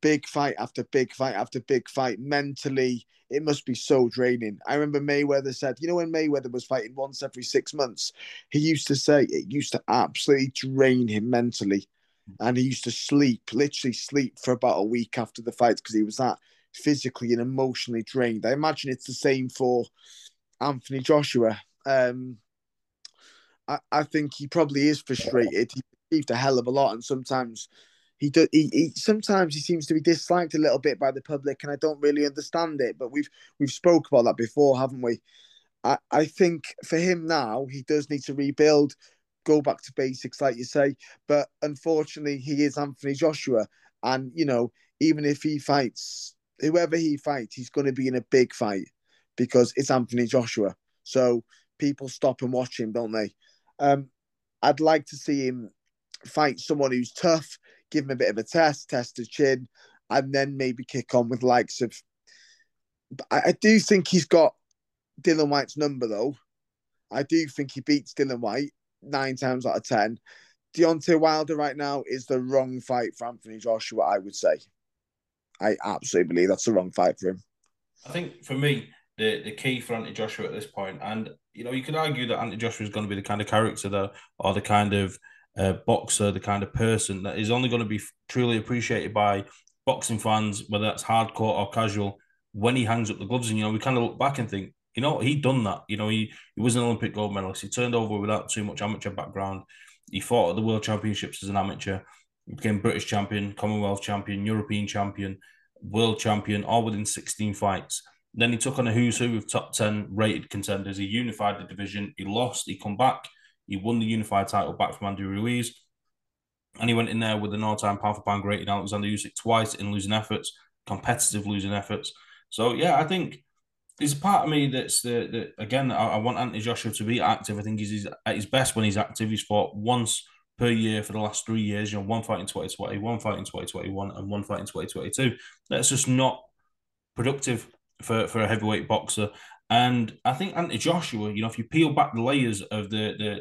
big fight after big fight after big fight. Mentally, it must be so draining. I remember Mayweather said, you know, when Mayweather was fighting once every six months, he used to say it used to absolutely drain him mentally. And he used to sleep, literally sleep for about a week after the fights because he was that physically and emotionally drained. I imagine it's the same for Anthony Joshua. Um, I, I think he probably is frustrated. He achieved a hell of a lot, and sometimes he does. He, he sometimes he seems to be disliked a little bit by the public, and I don't really understand it. But we've we've spoke about that before, haven't we? I, I think for him now, he does need to rebuild, go back to basics, like you say. But unfortunately, he is Anthony Joshua, and you know, even if he fights whoever he fights, he's going to be in a big fight because it's Anthony Joshua. So people stop and watch him, don't they? Um, I'd like to see him fight someone who's tough, give him a bit of a test, test his chin, and then maybe kick on with likes of. I, I do think he's got Dillian Whyte's number though. I do think he beats Dillian Whyte nine times out of ten. Deontay Wilder right now is the wrong fight for Anthony Joshua, I would say. I absolutely believe that's the wrong fight for him. I think for me, the, the key for Anthony Joshua at this point, and you know, you could argue that Anthony Joshua is going to be the kind of character that, or the kind of uh, boxer, the kind of person that is only going to be truly appreciated by boxing fans, whether that's hardcore or casual, when he hangs up the gloves. And you know, we kind of look back and think, you know, he done that. You know, he he was an Olympic gold medalist. He turned over without too much amateur background. He fought at the World Championships as an amateur. Became British champion, Commonwealth champion, European champion, world champion, all within 16 fights. Then he took on a who's who with top 10 rated contenders. He unified the division. He lost. He come back. He won the unified title back from Andy Ruiz. And he went in there with an all-time pound for pound in Alexander Usyk twice in losing efforts, competitive losing efforts. So yeah, I think there's part of me that's the, the again, I, I, want Anthony Joshua to be active. I think he's, he's at his best when he's active. He's fought once per year for the last three years. You know, one fight in 2020, one fight in 2021, and one fight in 2022. That's just not productive for, for a heavyweight boxer. And I think Anthony Joshua, you know, if you peel back the layers of the the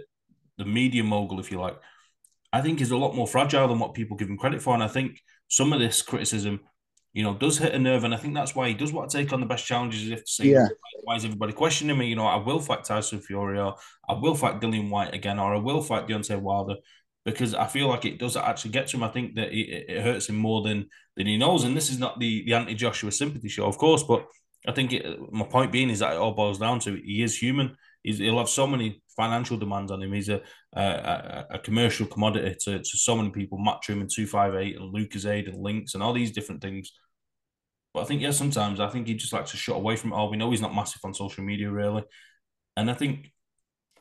the media mogul, if you like, I think is a lot more fragile than what people give him credit for. And I think some of this criticism, you know, does hit a nerve. And I think that's why he does want to take on the best challenges. If to say, yeah. why is everybody questioning me? You know, I will fight Tyson Fury, or I will fight Dillian Whyte again, or I will fight Deontay Wilder because I feel like it does actually get to him. I think that it, it hurts him more than than he knows. And this is not the the anti Joshua sympathy show, of course, but I think it, my point being is that it all boils down to he is human. He's, he'll have so many financial demands on him. He's a a, a commercial commodity to, to so many people. Matchroom and two five eight and Lucozade and links and all these different things. But I think yeah, sometimes I think he just likes to shut away from it all. We know he's not massive on social media really, and I think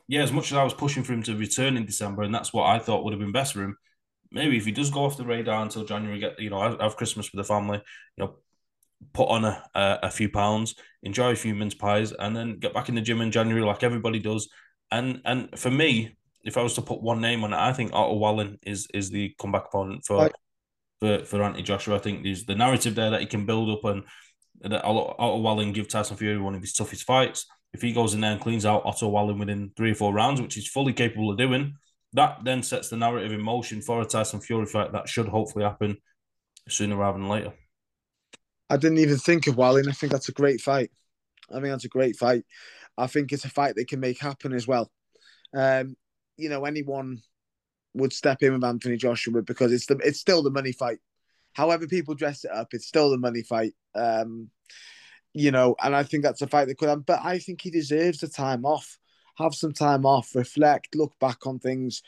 yeah, as much as I was pushing for him to return in December, and that's what I thought would have been best for him. Maybe if he does go off the radar until January, get you know, have Christmas with the family, you know, put on a, a, a, few pounds, enjoy a few mince pies, and then get back in the gym in January like everybody does. And and for me, if I was to put one name on it, I think Otto Wallin is is the comeback opponent for right. for for Anthony Joshua. I think there's the narrative there that he can build up and that Otto Wallin give Tyson Fury one of his toughest fights if he goes in there and cleans out Otto Wallin within three or four rounds, which he's fully capable of doing, that then sets the narrative in motion for a Tyson Fury fight that should hopefully happen sooner rather than later. I didn't even think of Wallin. I think that's a great fight. I think that's a great fight. I think it's a fight they can make happen as well. Um, you know, anyone would step in with Anthony Joshua because it's the it's still the money fight. However, people dress it up, it's still the money fight. Um, you know, and I think that's a fight that could have. But I think he deserves the time off. Have some time off, reflect, look back on things,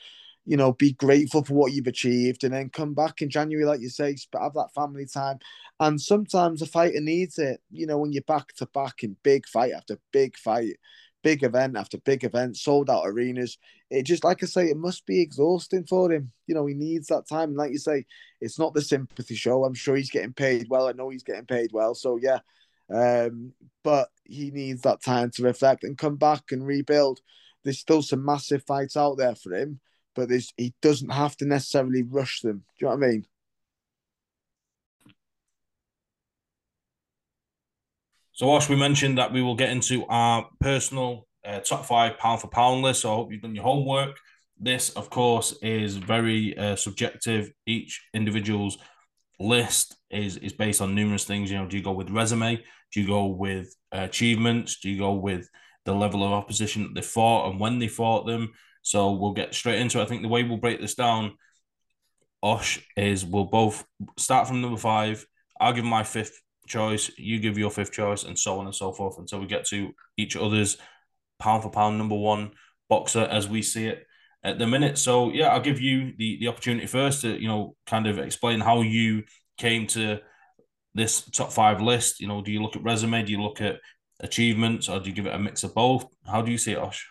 you know, be grateful for what you've achieved, and then come back in January, like you say, have that family time. And sometimes a fighter needs it, you know, when you're back to back in big fight after big fight, big event after big event, sold out arenas. It just, like I say, it must be exhausting for him. You know, he needs that time. And like you say, it's not the sympathy show. I'm sure he's getting paid well. I know he's getting paid well. So, yeah, um, but he needs that time to reflect and come back and rebuild. There's still some massive fights out there for him, but he doesn't have to necessarily rush them. Do you know what I mean? So, Ash, we mentioned that we will get into our personal uh, top five pound for pound list. So, I hope you've done your homework. This, of course, is very uh, subjective. Each individual's list is is based on numerous things. You know, do you go with resume? Do you go with achievements? Do you go with the level of opposition that they fought and when they fought them? So we'll get straight into it. I think the way we'll break this down, Osh, is we'll both start from number five. I'll give my fifth choice, you give your fifth choice, and so on and so forth until we get to each other's pound for pound number one boxer as we see it at the minute. So yeah, I'll give you the the opportunity first to you know kind of explain how you came to this top five list. You know, do you look at resume? Do you look at achievements, or do you give it a mix of both? How do you see it, Osh?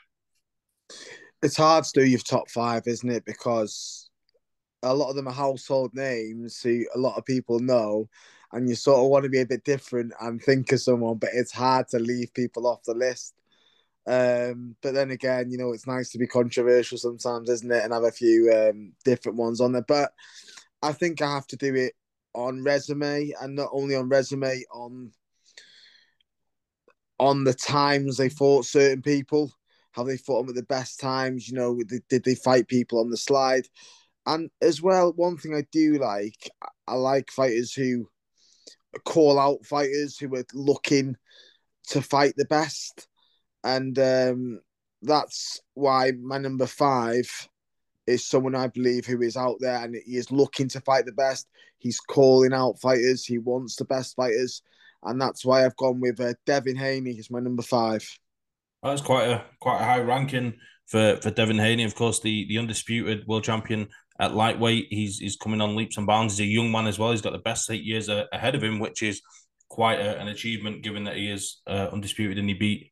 It's hard to do your top five, isn't it? Because a lot of them are household names who a lot of people know, and you sort of want to be a bit different and think of someone, but it's hard to leave people off the list. Um, but then again, you know, it's nice to be controversial sometimes, isn't it? And have a few um, different ones on there. But I think I have to do it on resume and not only on resume, on on the times they fought certain people, how they fought them at the best times, you know, did they fight people on the slide? And as well, one thing I do like, I like fighters who call out fighters who are looking to fight the best and um, that's why my number five is someone I believe who is out there and he is looking to fight the best. He's calling out fighters. He wants the best fighters, and that's why I've gone with uh, Devin Haney He's my number five. That's quite a quite a high ranking for for Devin Haney. Of course, the the undisputed world champion at lightweight. He's he's coming on leaps and bounds. He's a young man as well. He's got the best eight years ahead of him, which is quite a, an achievement given that he is uh, undisputed and he beat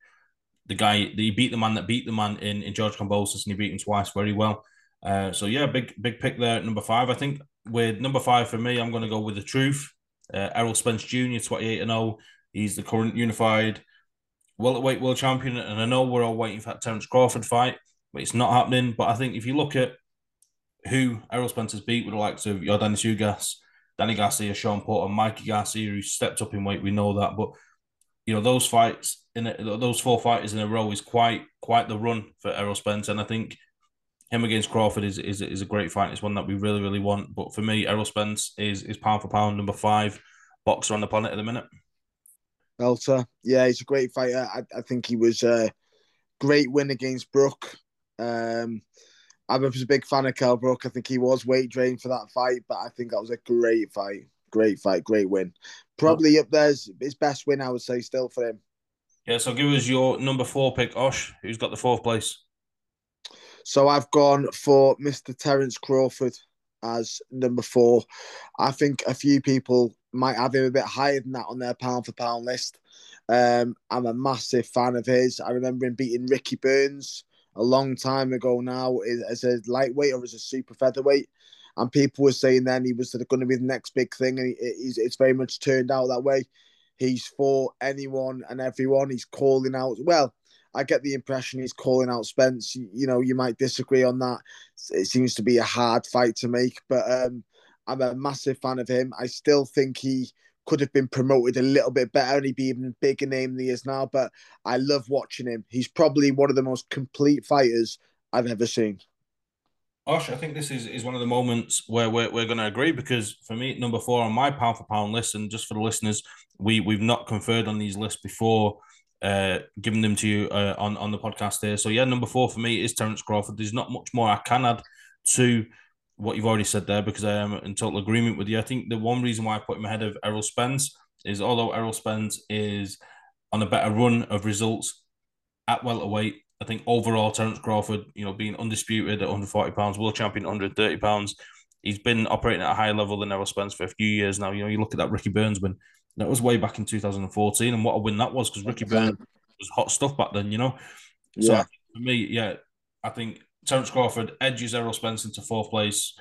the guy he beat the man that beat the man in, in George Kambosos and he beat him twice very well. Uh, so yeah, big big pick there number five. I think with number five for me, I'm going to go with the truth. Uh, Errol Spence Jr. 28 and 0. He's the current unified welterweight world champion, and I know we're all waiting for that Terence Crawford fight, but it's not happening. But I think if you look at who Errol Spence has beat with the likes of Yordenis Ugas, Danny Garcia, Sean Porter, Mikey Garcia, who stepped up in weight, we know that. But you know those fights in a, those four fighters in a row is quite quite the run for Errol Spence, and I think him against Crawford is is, is a great fight. It's one that we really really want. But for me, Errol Spence is is pound for pound number five boxer on the planet at the minute. Belter, yeah, he's a great fighter. I, I think he was a great win against Brook. Um, I was a big fan of Kell Brook. I think he was weight drained for that fight, but I think that was a great fight. Great fight, great win. Probably up there's his best win, I would say, still for him. Yeah, so give us your number four pick, Osh. Who's got the fourth place? So I've gone for Mr. Terence Crawford as number four. I think a few people might have him a bit higher than that on their pound for pound list. Um, I'm a massive fan of his. I remember him beating Ricky Burns a long time ago now as a lightweight or as a super featherweight and people were saying then he was going to be the next big thing, and it's very much turned out that way. He's for anyone and everyone. He's calling out. Well, I get the impression he's calling out Spence. You, you know, you might disagree on that. It seems to be a hard fight to make, but um, I'm a massive fan of him. I still think he could have been promoted a little bit better and he'd be even bigger name than he is now. But I love watching him. He's probably one of the most complete fighters I've ever seen. Osh, I think this is, is one of the moments where we're, we're going to agree because for me, number four on my pound for pound list, and just for the listeners, we, we've not conferred on these lists before uh, giving them to you uh, on, on the podcast here. So, yeah, number four for me is Terence Crawford. There's not much more I can add to what you've already said there because I am in total agreement with you. I think the one reason why I put him ahead of Errol Spence is although Errol Spence is on a better run of results at welterweight, I think overall, Terence Crawford, you know, being undisputed at 140 pounds, world champion at 130 pounds, he's been operating at a higher level than Errol Spence for a few years now. You know, you look at that Ricky Burns win, that was way back in 2014, and what a win that was because Ricky Burns was hot stuff back then. You know, so yeah. for me, yeah, I think Terence Crawford edges Errol Spence into fourth place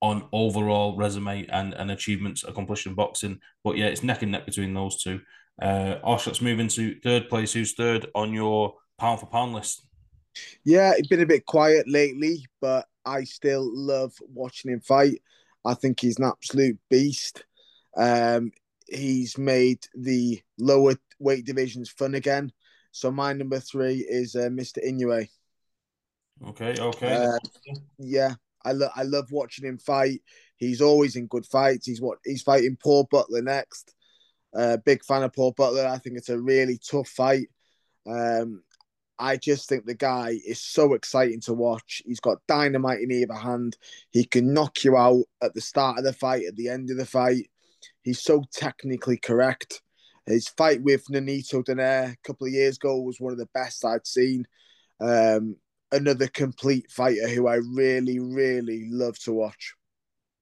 on overall resume and, and achievements accomplished in boxing. But yeah, it's neck and neck between those two. Uh, Osh, let's move into third place. Who's third on your pound for pound list? Yeah, it's been a bit quiet lately, but I still love watching him fight. I think he's an absolute beast. Um, he's made the lower weight divisions fun again. So my number three is uh, Mr. Inoue. Okay, okay. Uh, yeah, I love I love watching him fight. He's always in good fights. He's what he's fighting Paul Butler next. Uh, big fan of Paul Butler. I think it's a really tough fight. Um, I just think the guy is so exciting to watch. He's got dynamite in either hand. He can knock you out at the start of the fight, at the end of the fight. He's so technically correct. His fight with Nonito Donaire a couple of years ago was one of the best I'd seen. Um, another complete fighter who I really, really love to watch.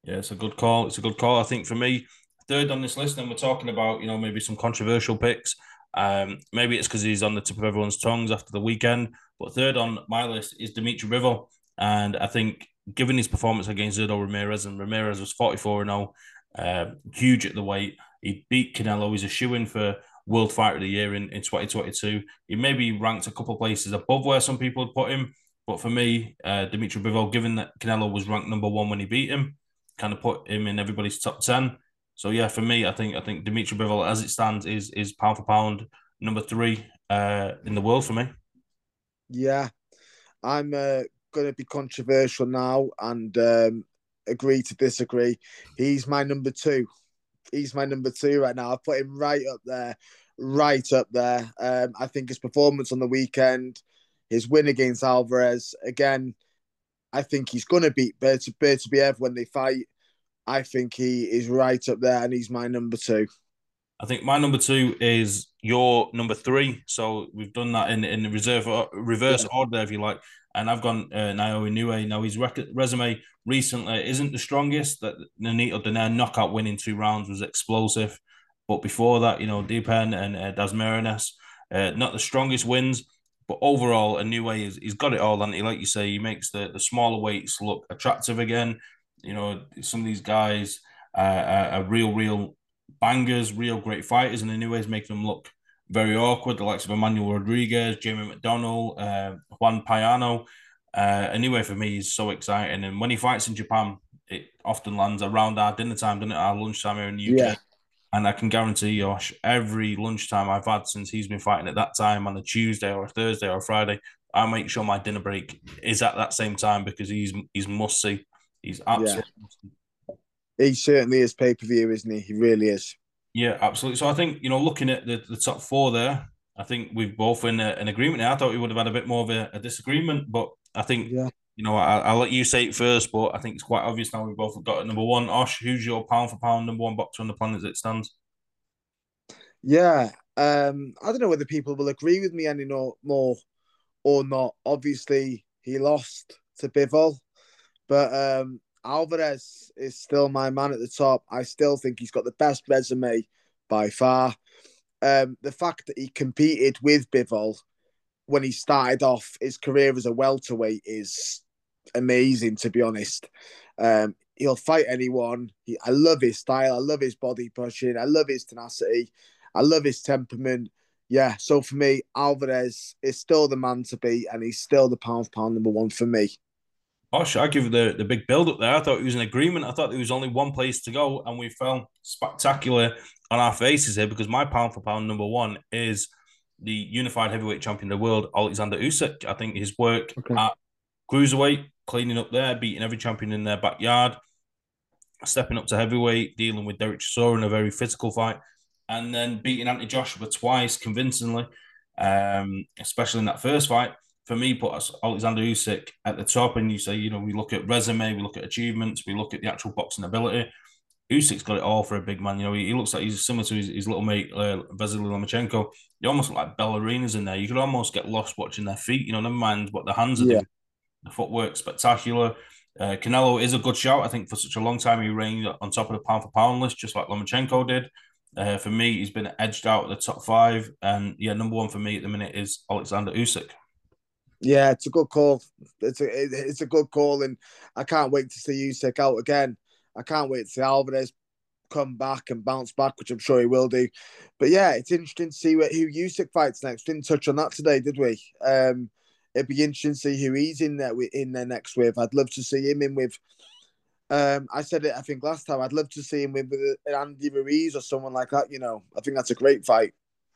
Yeah, it's a good call. It's a good call. I think for me, third on this list, and we're talking about, you know, maybe some controversial picks. Um, maybe it's because he's on the tip of everyone's tongues after the weekend. But third on my list is Dimitri Bivol. And I think given his performance against Zurdo Ramirez, and Ramirez was 44 0, uh, huge at the weight. He beat Canelo. He's a shoe in for World Fighter of the Year in, in 2022. He maybe ranked a couple places above where some people had put him. But for me, uh, Dimitri Bivol, given that Canelo was ranked number one when he beat him, kind of put him in everybody's top 10. So yeah, for me, I think I think Dimitri Bivol, as it stands, is is pound for pound number three uh, in the world for me. Yeah, I'm uh, going to be controversial now and um, agree to disagree. He's my number two. He's my number two right now. I put him right up there, right up there. Um, I think his performance on the weekend, his win against Alvarez, again, I think he's going to beat Beterbiev when they fight. I think he is right up there, and he's my number two. I think my number two is your number three. So we've done that in in reserve uh, reverse yeah. order, if you like. And I've gone uh, Naoya Inoue. Now his rec- resume recently isn't the strongest. That Nonito Donaire knockout win in two rounds was explosive, but before that, you know, Dipaen and uh, Dasmarinas, uh, not the strongest wins. But overall, Inoue is he's got it all, and he, like you say, he makes the the smaller weights look attractive again. You know, some of these guys uh, are, are real, real bangers, real great fighters, and Inoue's making them look very awkward. The likes of Emmanuel Rodriguez, Jamie McDonnell, uh, Juan Payano. Uh, anyway, for me, he's so exciting. And when he fights in Japan, it often lands around our dinner time, doesn't it? Our lunchtime here in the UK. Yeah. And I can guarantee you, every lunchtime I've had since he's been fighting at that time on a Tuesday or a Thursday or a Friday, I make sure my dinner break is at that same time because he's he's must see. He's absolutely. Yeah. He certainly is pay per view, isn't he? He really is. Yeah, absolutely. So I think you know, looking at the, the top four there, I think we've both in an agreement. I thought we would have had a bit more of a, a disagreement, but I think yeah. you know I, will let you say it first. But I think it's quite obvious now we've both got number one. Osh, who's your pound for pound number one boxer on the planet as it stands? Yeah, um, I don't know whether people will agree with me any more or not. Obviously, he lost to Bivol. But um, Alvarez is still my man at the top. I still think he's got the best resume by far. Um, the fact that he competed with Bivol when he started off his career as a welterweight is amazing, to be honest. Um, he'll fight anyone. He, I love his style. I love his body pushing. I love his tenacity. I love his temperament. Yeah, so for me, Alvarez is still the man to beat, and he's still the pound for pound number one for me. Gosh, I give the, the big build up there. I thought it was an agreement. I thought there was only one place to go, and we fell spectacular on our faces here because my pound for pound number one is the unified heavyweight champion of the world, Alexander Usyk. I think his work okay. at cruiserweight, cleaning up there, beating every champion in their backyard, stepping up to heavyweight, dealing with Derek Chisora in a very physical fight, and then beating Anthony Joshua twice convincingly, um, especially in that first fight for me, put us Alexander Usyk at the top, and you say, you know, we look at resume, we look at achievements, we look at the actual boxing ability. Usyk's got it all for a big man. You know, he, he looks like he's similar to his, his little mate uh, Vasily Lomachenko. You almost look like ballerinas in there. You could almost get lost watching their feet. You know, never mind what the hands are yeah. doing. The footwork spectacular. Uh, Canelo is a good shout. I think for such a long time he reigned on top of the pound for pound list, just like Lomachenko did. Uh, for me, he's been edged out of the top five, and yeah, number one for me at the minute is Alexander Usyk. Yeah, it's a good call. It's a it's a good call, and I can't wait to see take out again. I can't wait to see Alvarez come back and bounce back, which I'm sure he will do. But yeah, it's interesting to see who Usyk fights next. Didn't touch on that today, did we? Um, it'd be interesting to see who he's in there in there next with. I'd love to see him in with. Um, I said it, I think last time. I'd love to see him with, with Andy Ruiz or someone like that. You know, I think that's a great fight.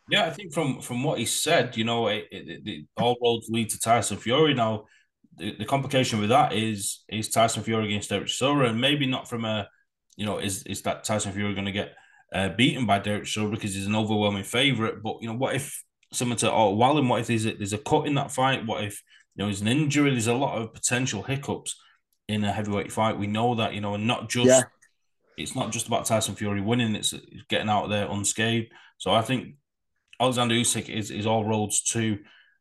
Yeah, I think from from what he said, you know, it, it, it, all roads lead to Tyson Fury. Now, the, the complication with that is is Tyson Fury against Derek Chisora, and maybe not from a, you know, is is that Tyson Fury going to get uh, beaten by Derek Chisora because he's an overwhelming favorite? But you know, what if someone to oh Wallin, what if there's a, there's a cut in that fight? What if you know there's an injury? There's a lot of potential hiccups in a heavyweight fight. We know that you know, and not just. Yeah. It's not just about Tyson Fury winning; it's getting out there unscathed. So I think Alexander Usyk is, is all roads to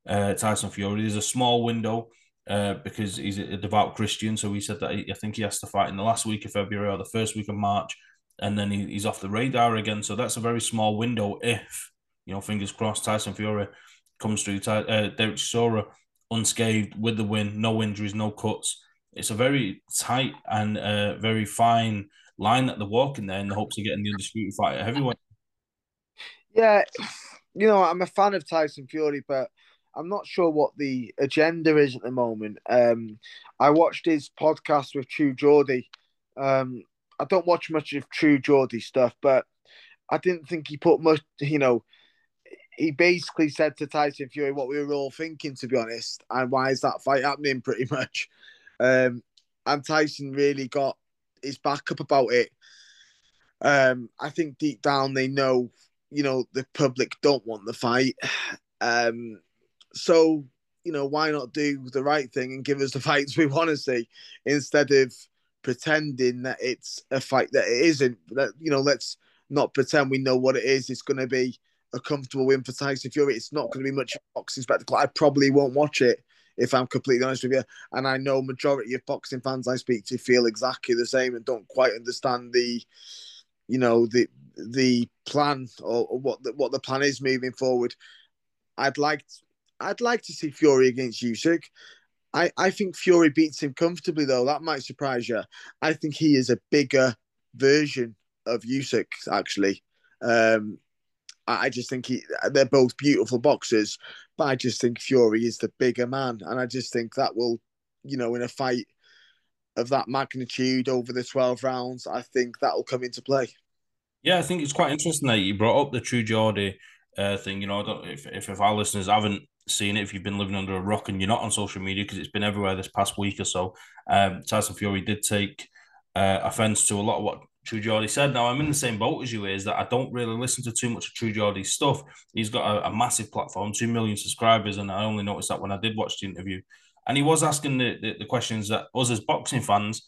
uh, Tyson Fury. There's a small window uh, because he's a devout Christian. So he said that he, I think he has to fight in the last week of February or the first week of March, and then he, he's off the radar again. So that's a very small window. If you know, fingers crossed, Tyson Fury comes through. Uh, Derek Chisora unscathed with the win, no injuries, no cuts. It's a very tight and uh, very fine line that they're walking there in the hopes of getting the undisputed fight at heavyweight. Yeah, you know, I'm a fan of Tyson Fury, but I'm not sure what the agenda is at the moment. Um, I watched his podcast with True Geordie. Um, I don't watch much of True Geordie stuff, but I didn't think he put much. You know, he basically said to Tyson Fury what we were all thinking, to be honest, and why is that fight happening? Pretty much, um, and Tyson really got his back up about it. Um, I think deep down they know, you know, the public don't want the fight. Um, so, you know, why not do the right thing and give us the fights we want to see instead of pretending that it's a fight that it isn't? That you know, let's not pretend we know what it is. It's going to be a comfortable win for Tyson Fury. It's not going to be much boxing spectacle. I probably won't watch it if I'm completely honest with you. And I know majority of boxing fans I speak to feel exactly the same and don't quite understand the, you know, the the plan or, or what the, what the plan is moving forward. I'd like I'd like to see Fury against Usyk. I, I think Fury beats him comfortably, though. That might surprise you. I think he is a bigger version of Usyk, actually. Um, I just think he, they're both beautiful boxers, but I just think Fury is the bigger man. And I just think that will, you know, in a fight of that magnitude over the 12 rounds, I think that will come into play. Yeah, I think it's quite interesting that you brought up the True Geordie uh, thing. You know, I don't, if, if, if our listeners haven't seen it if you've been living under a rock and you're not on social media because it's been everywhere this past week or so. Um, Tyson Fury did take uh, offense to a lot of what True Geordie said. Now I'm in the same boat as you is that I don't really listen to too much of True Geordie's stuff. He's got a, a, massive platform, two million subscribers, and I only noticed that when I did watch the interview. And he was asking the, the, the questions that us as boxing fans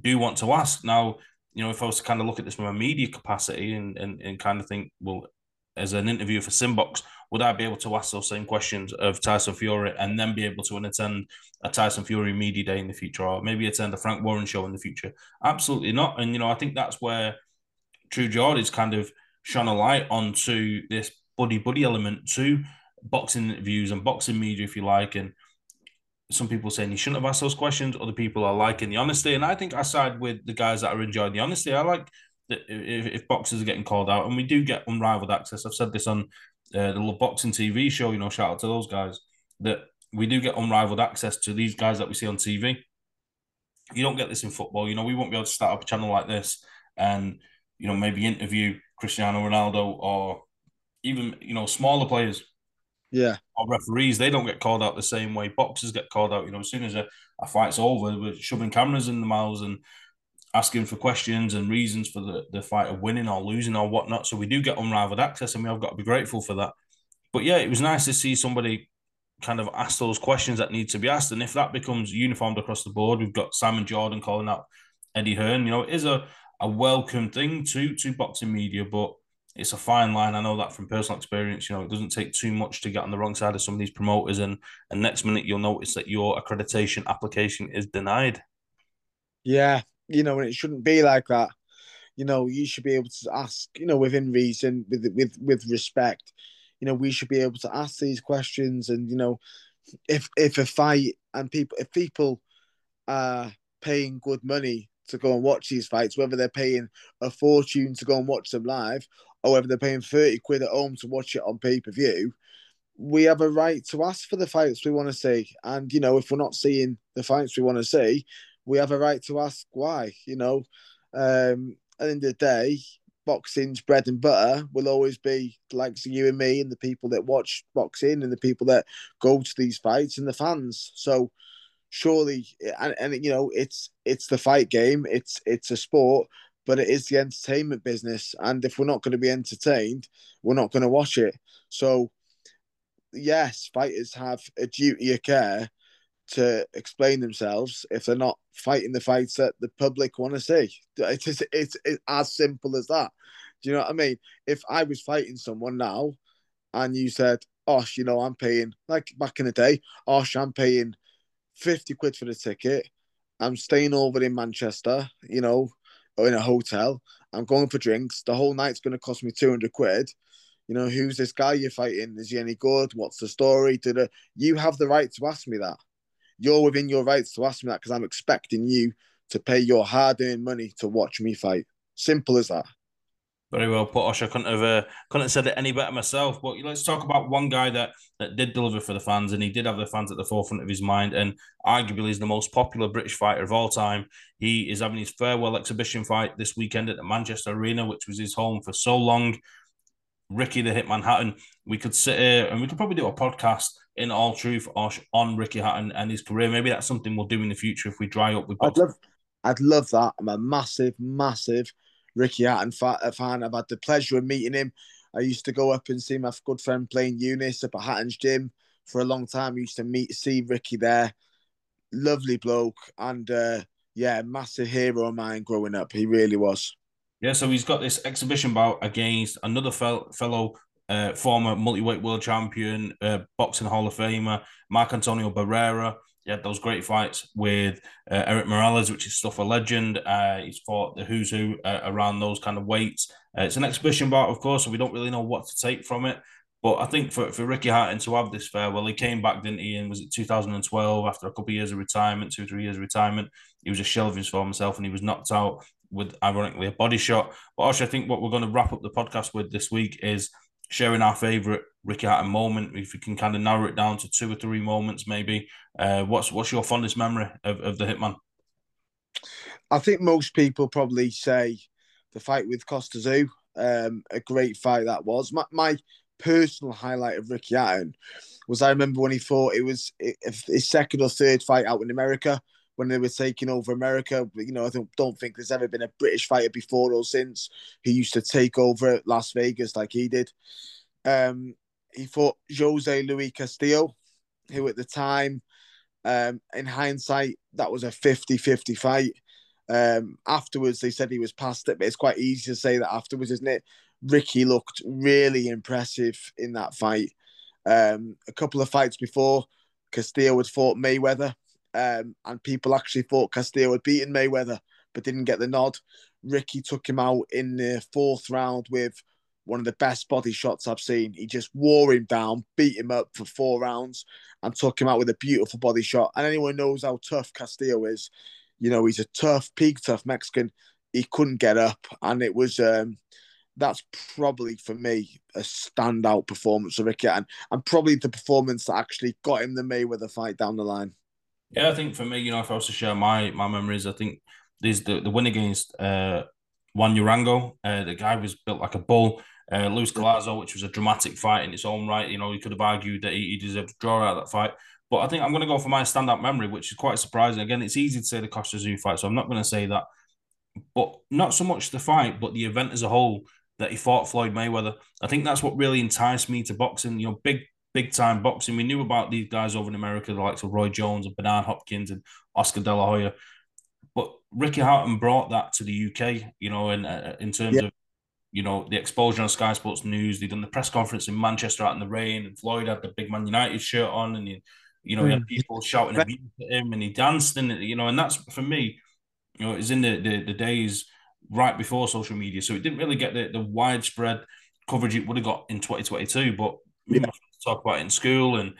do want to ask. Now, you know, if I was to kind of look at this from a media capacity and, and, and kind of think, well, as an interview for Simbox, would I be able to ask those same questions of Tyson Fury and then be able to attend a Tyson Fury media day in the future, or maybe attend a Frank Warren show in the future? Absolutely not. And you know, I think that's where True Geordie's kind of shone a light onto this buddy buddy element to boxing interviews and boxing media, if you like, and some people saying you shouldn't have asked those questions. Other people are liking the honesty, and I think I side with the guys that are enjoying the honesty. I like that if, if boxers are getting called out, and we do get unrivaled access. I've said this on uh, the Love Boxing TV show. You know, shout out to those guys that we do get unrivaled access to these guys that we see on TV. You don't get this in football. You know, we won't be able to start up a channel like this and you know maybe interview Cristiano Ronaldo or even you know smaller players. Yeah. Or referees, they don't get called out the same way boxers get called out. You know, as soon as a, a fight's over, we're shoving cameras in the mouths and asking for questions and reasons for the, the fight of winning or losing or whatnot. So we do get unrivaled access and we have got to be grateful for that. But yeah, it was nice to see somebody kind of ask those questions that need to be asked. And if that becomes uniformed across the board, we've got Simon Jordan calling out Eddie Hearn. You know, it is a, a welcome thing to to boxing media, but it's a fine line. I know that from personal experience. You know, it doesn't take too much to get on the wrong side of some of these promoters, and and next minute you'll notice that your accreditation application is denied. Yeah, you know, and it shouldn't be like that. You know, you should be able to ask, you know, within reason, with with with respect. You know, we should be able to ask these questions, and you know, if if a fight and people if people are paying good money to go and watch these fights, whether they're paying a fortune to go and watch them live, whether they're paying 30 quid at home to watch it on pay per view, we have a right to ask for the fights we want to see. And, you know, if we're not seeing the fights we want to see, we have a right to ask why. You know, um, at the end of the day, boxing's bread and butter will always be like you and me and the people that watch boxing and the people that go to these fights and the fans. So surely, and, and you know, it's it's the fight game. It's it's a sport, but it is the entertainment business. And if we're not going to be entertained, we're not going to watch it. So, yes, fighters have a duty of care to explain themselves if they're not fighting the fights that the public want to see. It is it's, it's as simple as that. Do you know what I mean? If I was fighting someone now and you said, Osh, you know, I'm paying, like back in the day, Osh, I'm paying 50 quid for the ticket. I'm staying over in Manchester, you know, in a hotel. I'm going for drinks. The whole night's going to cost me 200 quid. You know, who's this guy you're fighting? Is he any good? What's the story? To the you have the right to ask me that. You're within your rights to ask me that because I'm expecting you to pay your hard-earned money to watch me fight. Simple as that. Very well put, Osh. I couldn't have uh, couldn't have said it any better myself. But let's talk about one guy that that did deliver for the fans, and he did have the fans at the forefront of his mind, and arguably is the most popular British fighter of all time. He is having his farewell exhibition fight this weekend at the Manchester Arena, which was his home for so long. Ricky the Hitman Hatton. We could sit here and we could probably do a podcast in all truth, Osh, on Ricky Hatton and his career. Maybe that's something we'll do in the future if we dry up with. I'd love, I'd love that. I'm a massive, massive Ricky Hatton fan. I've had the pleasure of meeting him. I used to go up and see my good friend Blaine Eunice up at Hatton's gym for a long time. I used to meet, see Ricky there. Lovely bloke, and uh, yeah, massive hero of mine growing up. He really was. Yeah, so he's got this exhibition bout against another fel- fellow uh, former multi-weight world champion, uh, boxing Hall of Famer, Marco Antonio Barrera. He had those great fights with uh, Erik Morales, which is stuff a legend. Uh, he's fought the who's who uh, around those kind of weights. Uh, it's an exhibition bout, of course, so we don't really know what to take from it. But I think for, for Ricky Hatton to have this farewell, he came back, didn't he? And was it 2012 after a couple of years of retirement, two, three years of retirement? He was a shell of his former self and he was knocked out with, ironically, a body shot. But also, I think what we're going to wrap up the podcast with this week is sharing our favourite Ricky Hatton moment. If you can kind of narrow it down to two or three moments, maybe. Uh, what's what's your fondest memory of, of the Hitman? I think most people probably say the fight with Kostya Tszyu. Um, a great fight that was. My, my personal highlight of Ricky Hatton was I remember when he fought. It was his second or third fight out in America when they were taking over America. You know, I don't, don't think there's ever been a British fighter before or since who used to take over Las Vegas like he did. Um, he fought Jose Luis Castillo, who at the time, um, in hindsight, that was a 50 50 fight. Um, afterwards, they said he was past it, but it's quite easy to say that afterwards, isn't it? Ricky looked really impressive in that fight. Um, a couple of fights before, Castillo had fought Mayweather um, and people actually thought Castillo had beaten Mayweather, but didn't get the nod. Ricky took him out in the fourth round with one of the best body shots I've seen. He just wore him down, beat him up for four rounds, and took him out with a beautiful body shot. And anyone knows how tough Castillo is. You know, he's a tough, peak tough Mexican. He couldn't get up, and it was um, that's probably for me a standout performance of Ricky, and and probably the performance that actually got him the Mayweather fight down the line. Yeah, I think for me, you know, if I was to share my my memories, I think there's the, the win against uh, Juan Urango. Uh, the guy was built like a bull. Uh, Luis Collazo, which was a dramatic fight in its own right. You know, you could have argued that he, he deserved to draw out that fight. But I think I'm going to go for my stand-up memory, which is quite surprising. Again, it's easy to say the Kostya Tszyu fight, so I'm not going to say that. But not so much the fight, but the event as a whole that he fought Floyd Mayweather. I think that's what really enticed me to boxing. You know, big big time boxing. We knew about these guys over in America, the likes of Roy Jones and Bernard Hopkins and Oscar De La Hoya. But Ricky Hatton brought that to the UK, you know, in uh, in terms yeah. of you know the exposure on Sky Sports News. They done the press conference in Manchester out in the rain, and Floyd had the big Man United shirt on, and he, you know, he had mm. people shouting at him, and he danced, and you know, and that's for me, you know, it's in the, the the days right before social media, so it didn't really get the, the widespread coverage it would have got in 2022. But yeah talk about it in school. And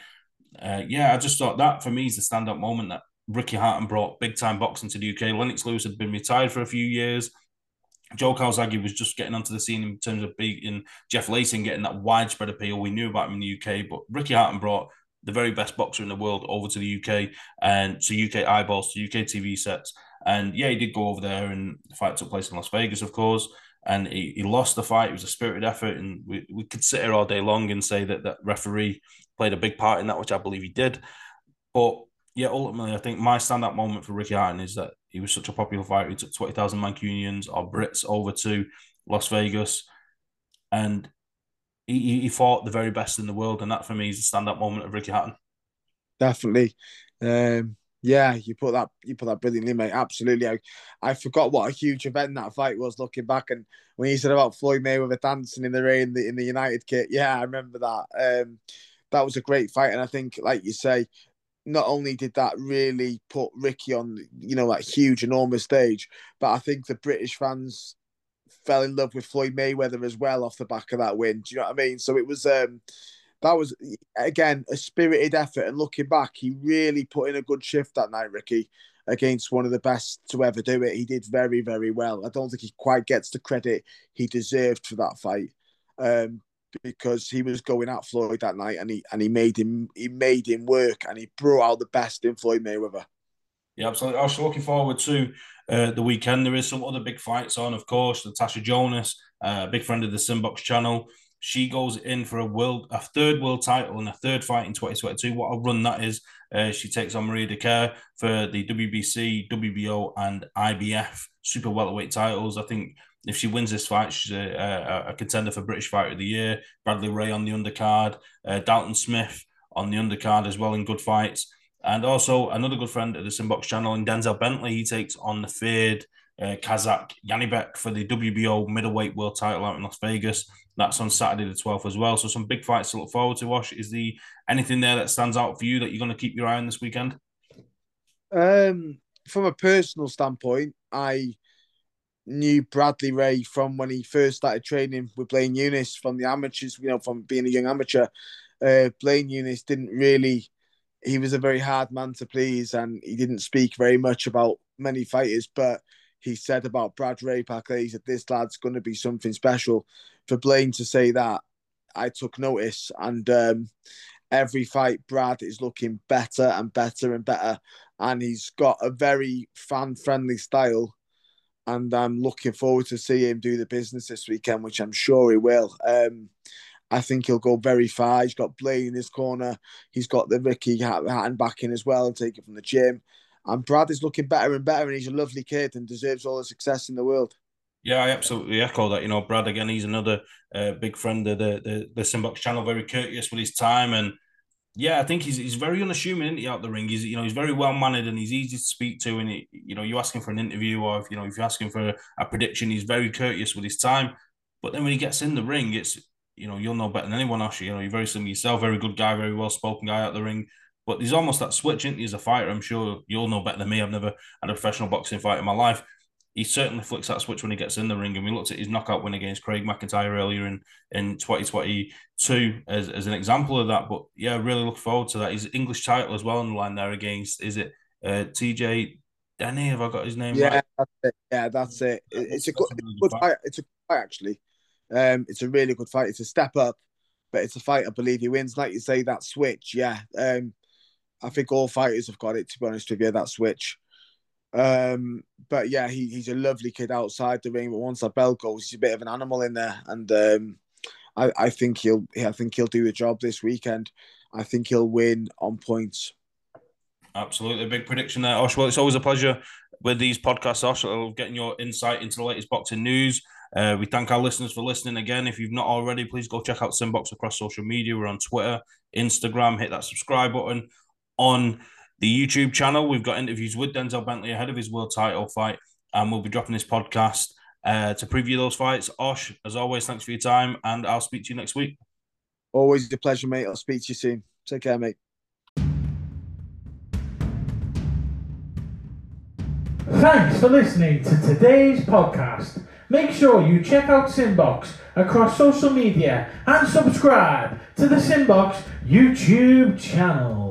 uh, yeah, I just thought that for me is the stand up moment that Ricky Hatton brought big time boxing to the UK. Lennox Lewis had been retired for a few years. Joe Calzaghe was just getting onto the scene in terms of beating Jeff Lacy, getting that widespread appeal. We knew about him in the UK, but Ricky Hatton brought the very best boxer in the world over to the UK and to UK eyeballs, to UK TV sets. And yeah, he did go over there, and the fight took place in Las Vegas, of course and he, he lost the fight. It was a spirited effort, and we, we could sit here all day long and say that that referee played a big part in that, which I believe he did. But yeah, ultimately, I think my standout moment for Ricky Hatton is that he was such a popular fighter. He took 20,000 Mancunians or Brits over to Las Vegas and he, he fought the very best in the world. And that for me is the standout moment of Ricky Hatton. Definitely. Um, yeah, you put that you put that brilliantly, mate. Absolutely. I, I forgot what a huge event that fight was looking back. And when you said about Floyd Mayweather dancing in the rain in the, United kit, yeah, I remember that. Um, that was a great fight. And I think, like you say, not only did that really put Ricky on, you know, that huge, enormous stage, but I think the British fans fell in love with Floyd Mayweather as well off the back of that win. Do you know what I mean? So it was um that was again a spirited effort. And looking back, he really put in a good shift that night, Ricky, against one of the best to ever do it. He did very, very well. I don't think he quite gets the credit he deserved for that fight. Um, because he was going at Floyd that night, and he and he made him he made him work, and he brought out the best in Floyd Mayweather. Yeah, absolutely. Was looking forward to uh, the weekend. There is some other big fights on, of course. Natasha Jonas, uh, a big friend of the Simbox channel. She goes in for a world, a third world title and a third fight in 2022. What a run that is! Uh, she takes on Maria Dicaire for the WBC, WBO, and IBF super welterweight titles. I think if she wins this fight, she's a, a, a, contender for British Fighter of the Year. Bradley Rea on the undercard, uh, Dalton Smith on the undercard as well in good fights. And also another good friend of the Simbox channel, in Denzel Bentley, he takes on the feared uh, Kazakh Janibek for the WBO middleweight world title out in Las Vegas. That's on Saturday the 12th as well. So some big fights to look forward to, Osh. Is the anything there that stands out for you that you're going to keep your eye on this weekend? Um, from a personal standpoint, I knew Bradley Rea from when he first started training with Blaine Eunice from the amateurs, you know, from being a young amateur. Uh, Blaine Eunice didn't really, he was a very hard man to please and he didn't speak very much about many fighters, but he said about Brad Rea back there, he said, this lad's going to be something special. For Blaine to say that, I took notice and um, every fight, Brad is looking better and better and better. And he's got a very fan friendly style and I'm looking forward to see him do the business this weekend, which I'm sure he will. Um, I think he'll go very far. He's got Blaine in his corner. He's got the Ricky Hatton backing as well and take it from the gym. And Brad is looking better and better, and he's a lovely kid and deserves all the success in the world. Yeah, I absolutely echo that. You know, Brad again, he's another uh, big friend of the the, the Simbox channel, very courteous with his time and yeah, I think he's he's very unassuming, he, out the ring? He's you know he's very well mannered and he's easy to speak to. And he, you know you ask him for an interview or if you know if you ask him for a prediction, he's very courteous with his time. But then when he gets in the ring, it's you know you'll know better than anyone else. You know you're very similar yourself, very good guy, very well spoken guy out the ring. But there's almost that switch, isn't he, as a fighter? I'm sure you'll know better than me. I've never had a professional boxing fight in my life he certainly flicks that switch when he gets in the ring. And we looked at his knockout win against Craig McIntyre earlier in, in 2022 as, as an example of that. But yeah, really look forward to that. His English title as well on the line there against, is it uh, TJ Denny? Have I got his name yeah, right? That's it. Yeah, that's it. It's a good, it's a good fight. It's a good fight, actually. Um, it's a really good fight. It's a step up, but it's a fight I believe he wins. Like you say, that switch, yeah. Um, I think all fighters have got it, to be honest with you, that switch. Um, but yeah, he, he's a lovely kid outside the ring. But once that bell goes, he's a bit of an animal in there, and um, I, I think he'll I think he'll do the job this weekend. I think he'll win on points. Absolutely, big prediction there, Osh. Well, it's always a pleasure with these podcasts, Osh, getting your insight into the latest boxing news. Uh, we thank our listeners for listening again. If you've not already, please go check out Simbox across social media. We're on Twitter, Instagram. Hit that subscribe button on the YouTube channel. We've got interviews with Denzel Bentley ahead of his world title fight, and we'll be dropping this podcast uh, to preview those fights. Osh, as always, thanks for your time, and I'll speak to you next week. Always a pleasure, mate. I'll speak to you soon. Take care, mate. Thanks for listening to today's podcast. Make sure you check out Sinbox across social media and subscribe to the Sinbox YouTube channel.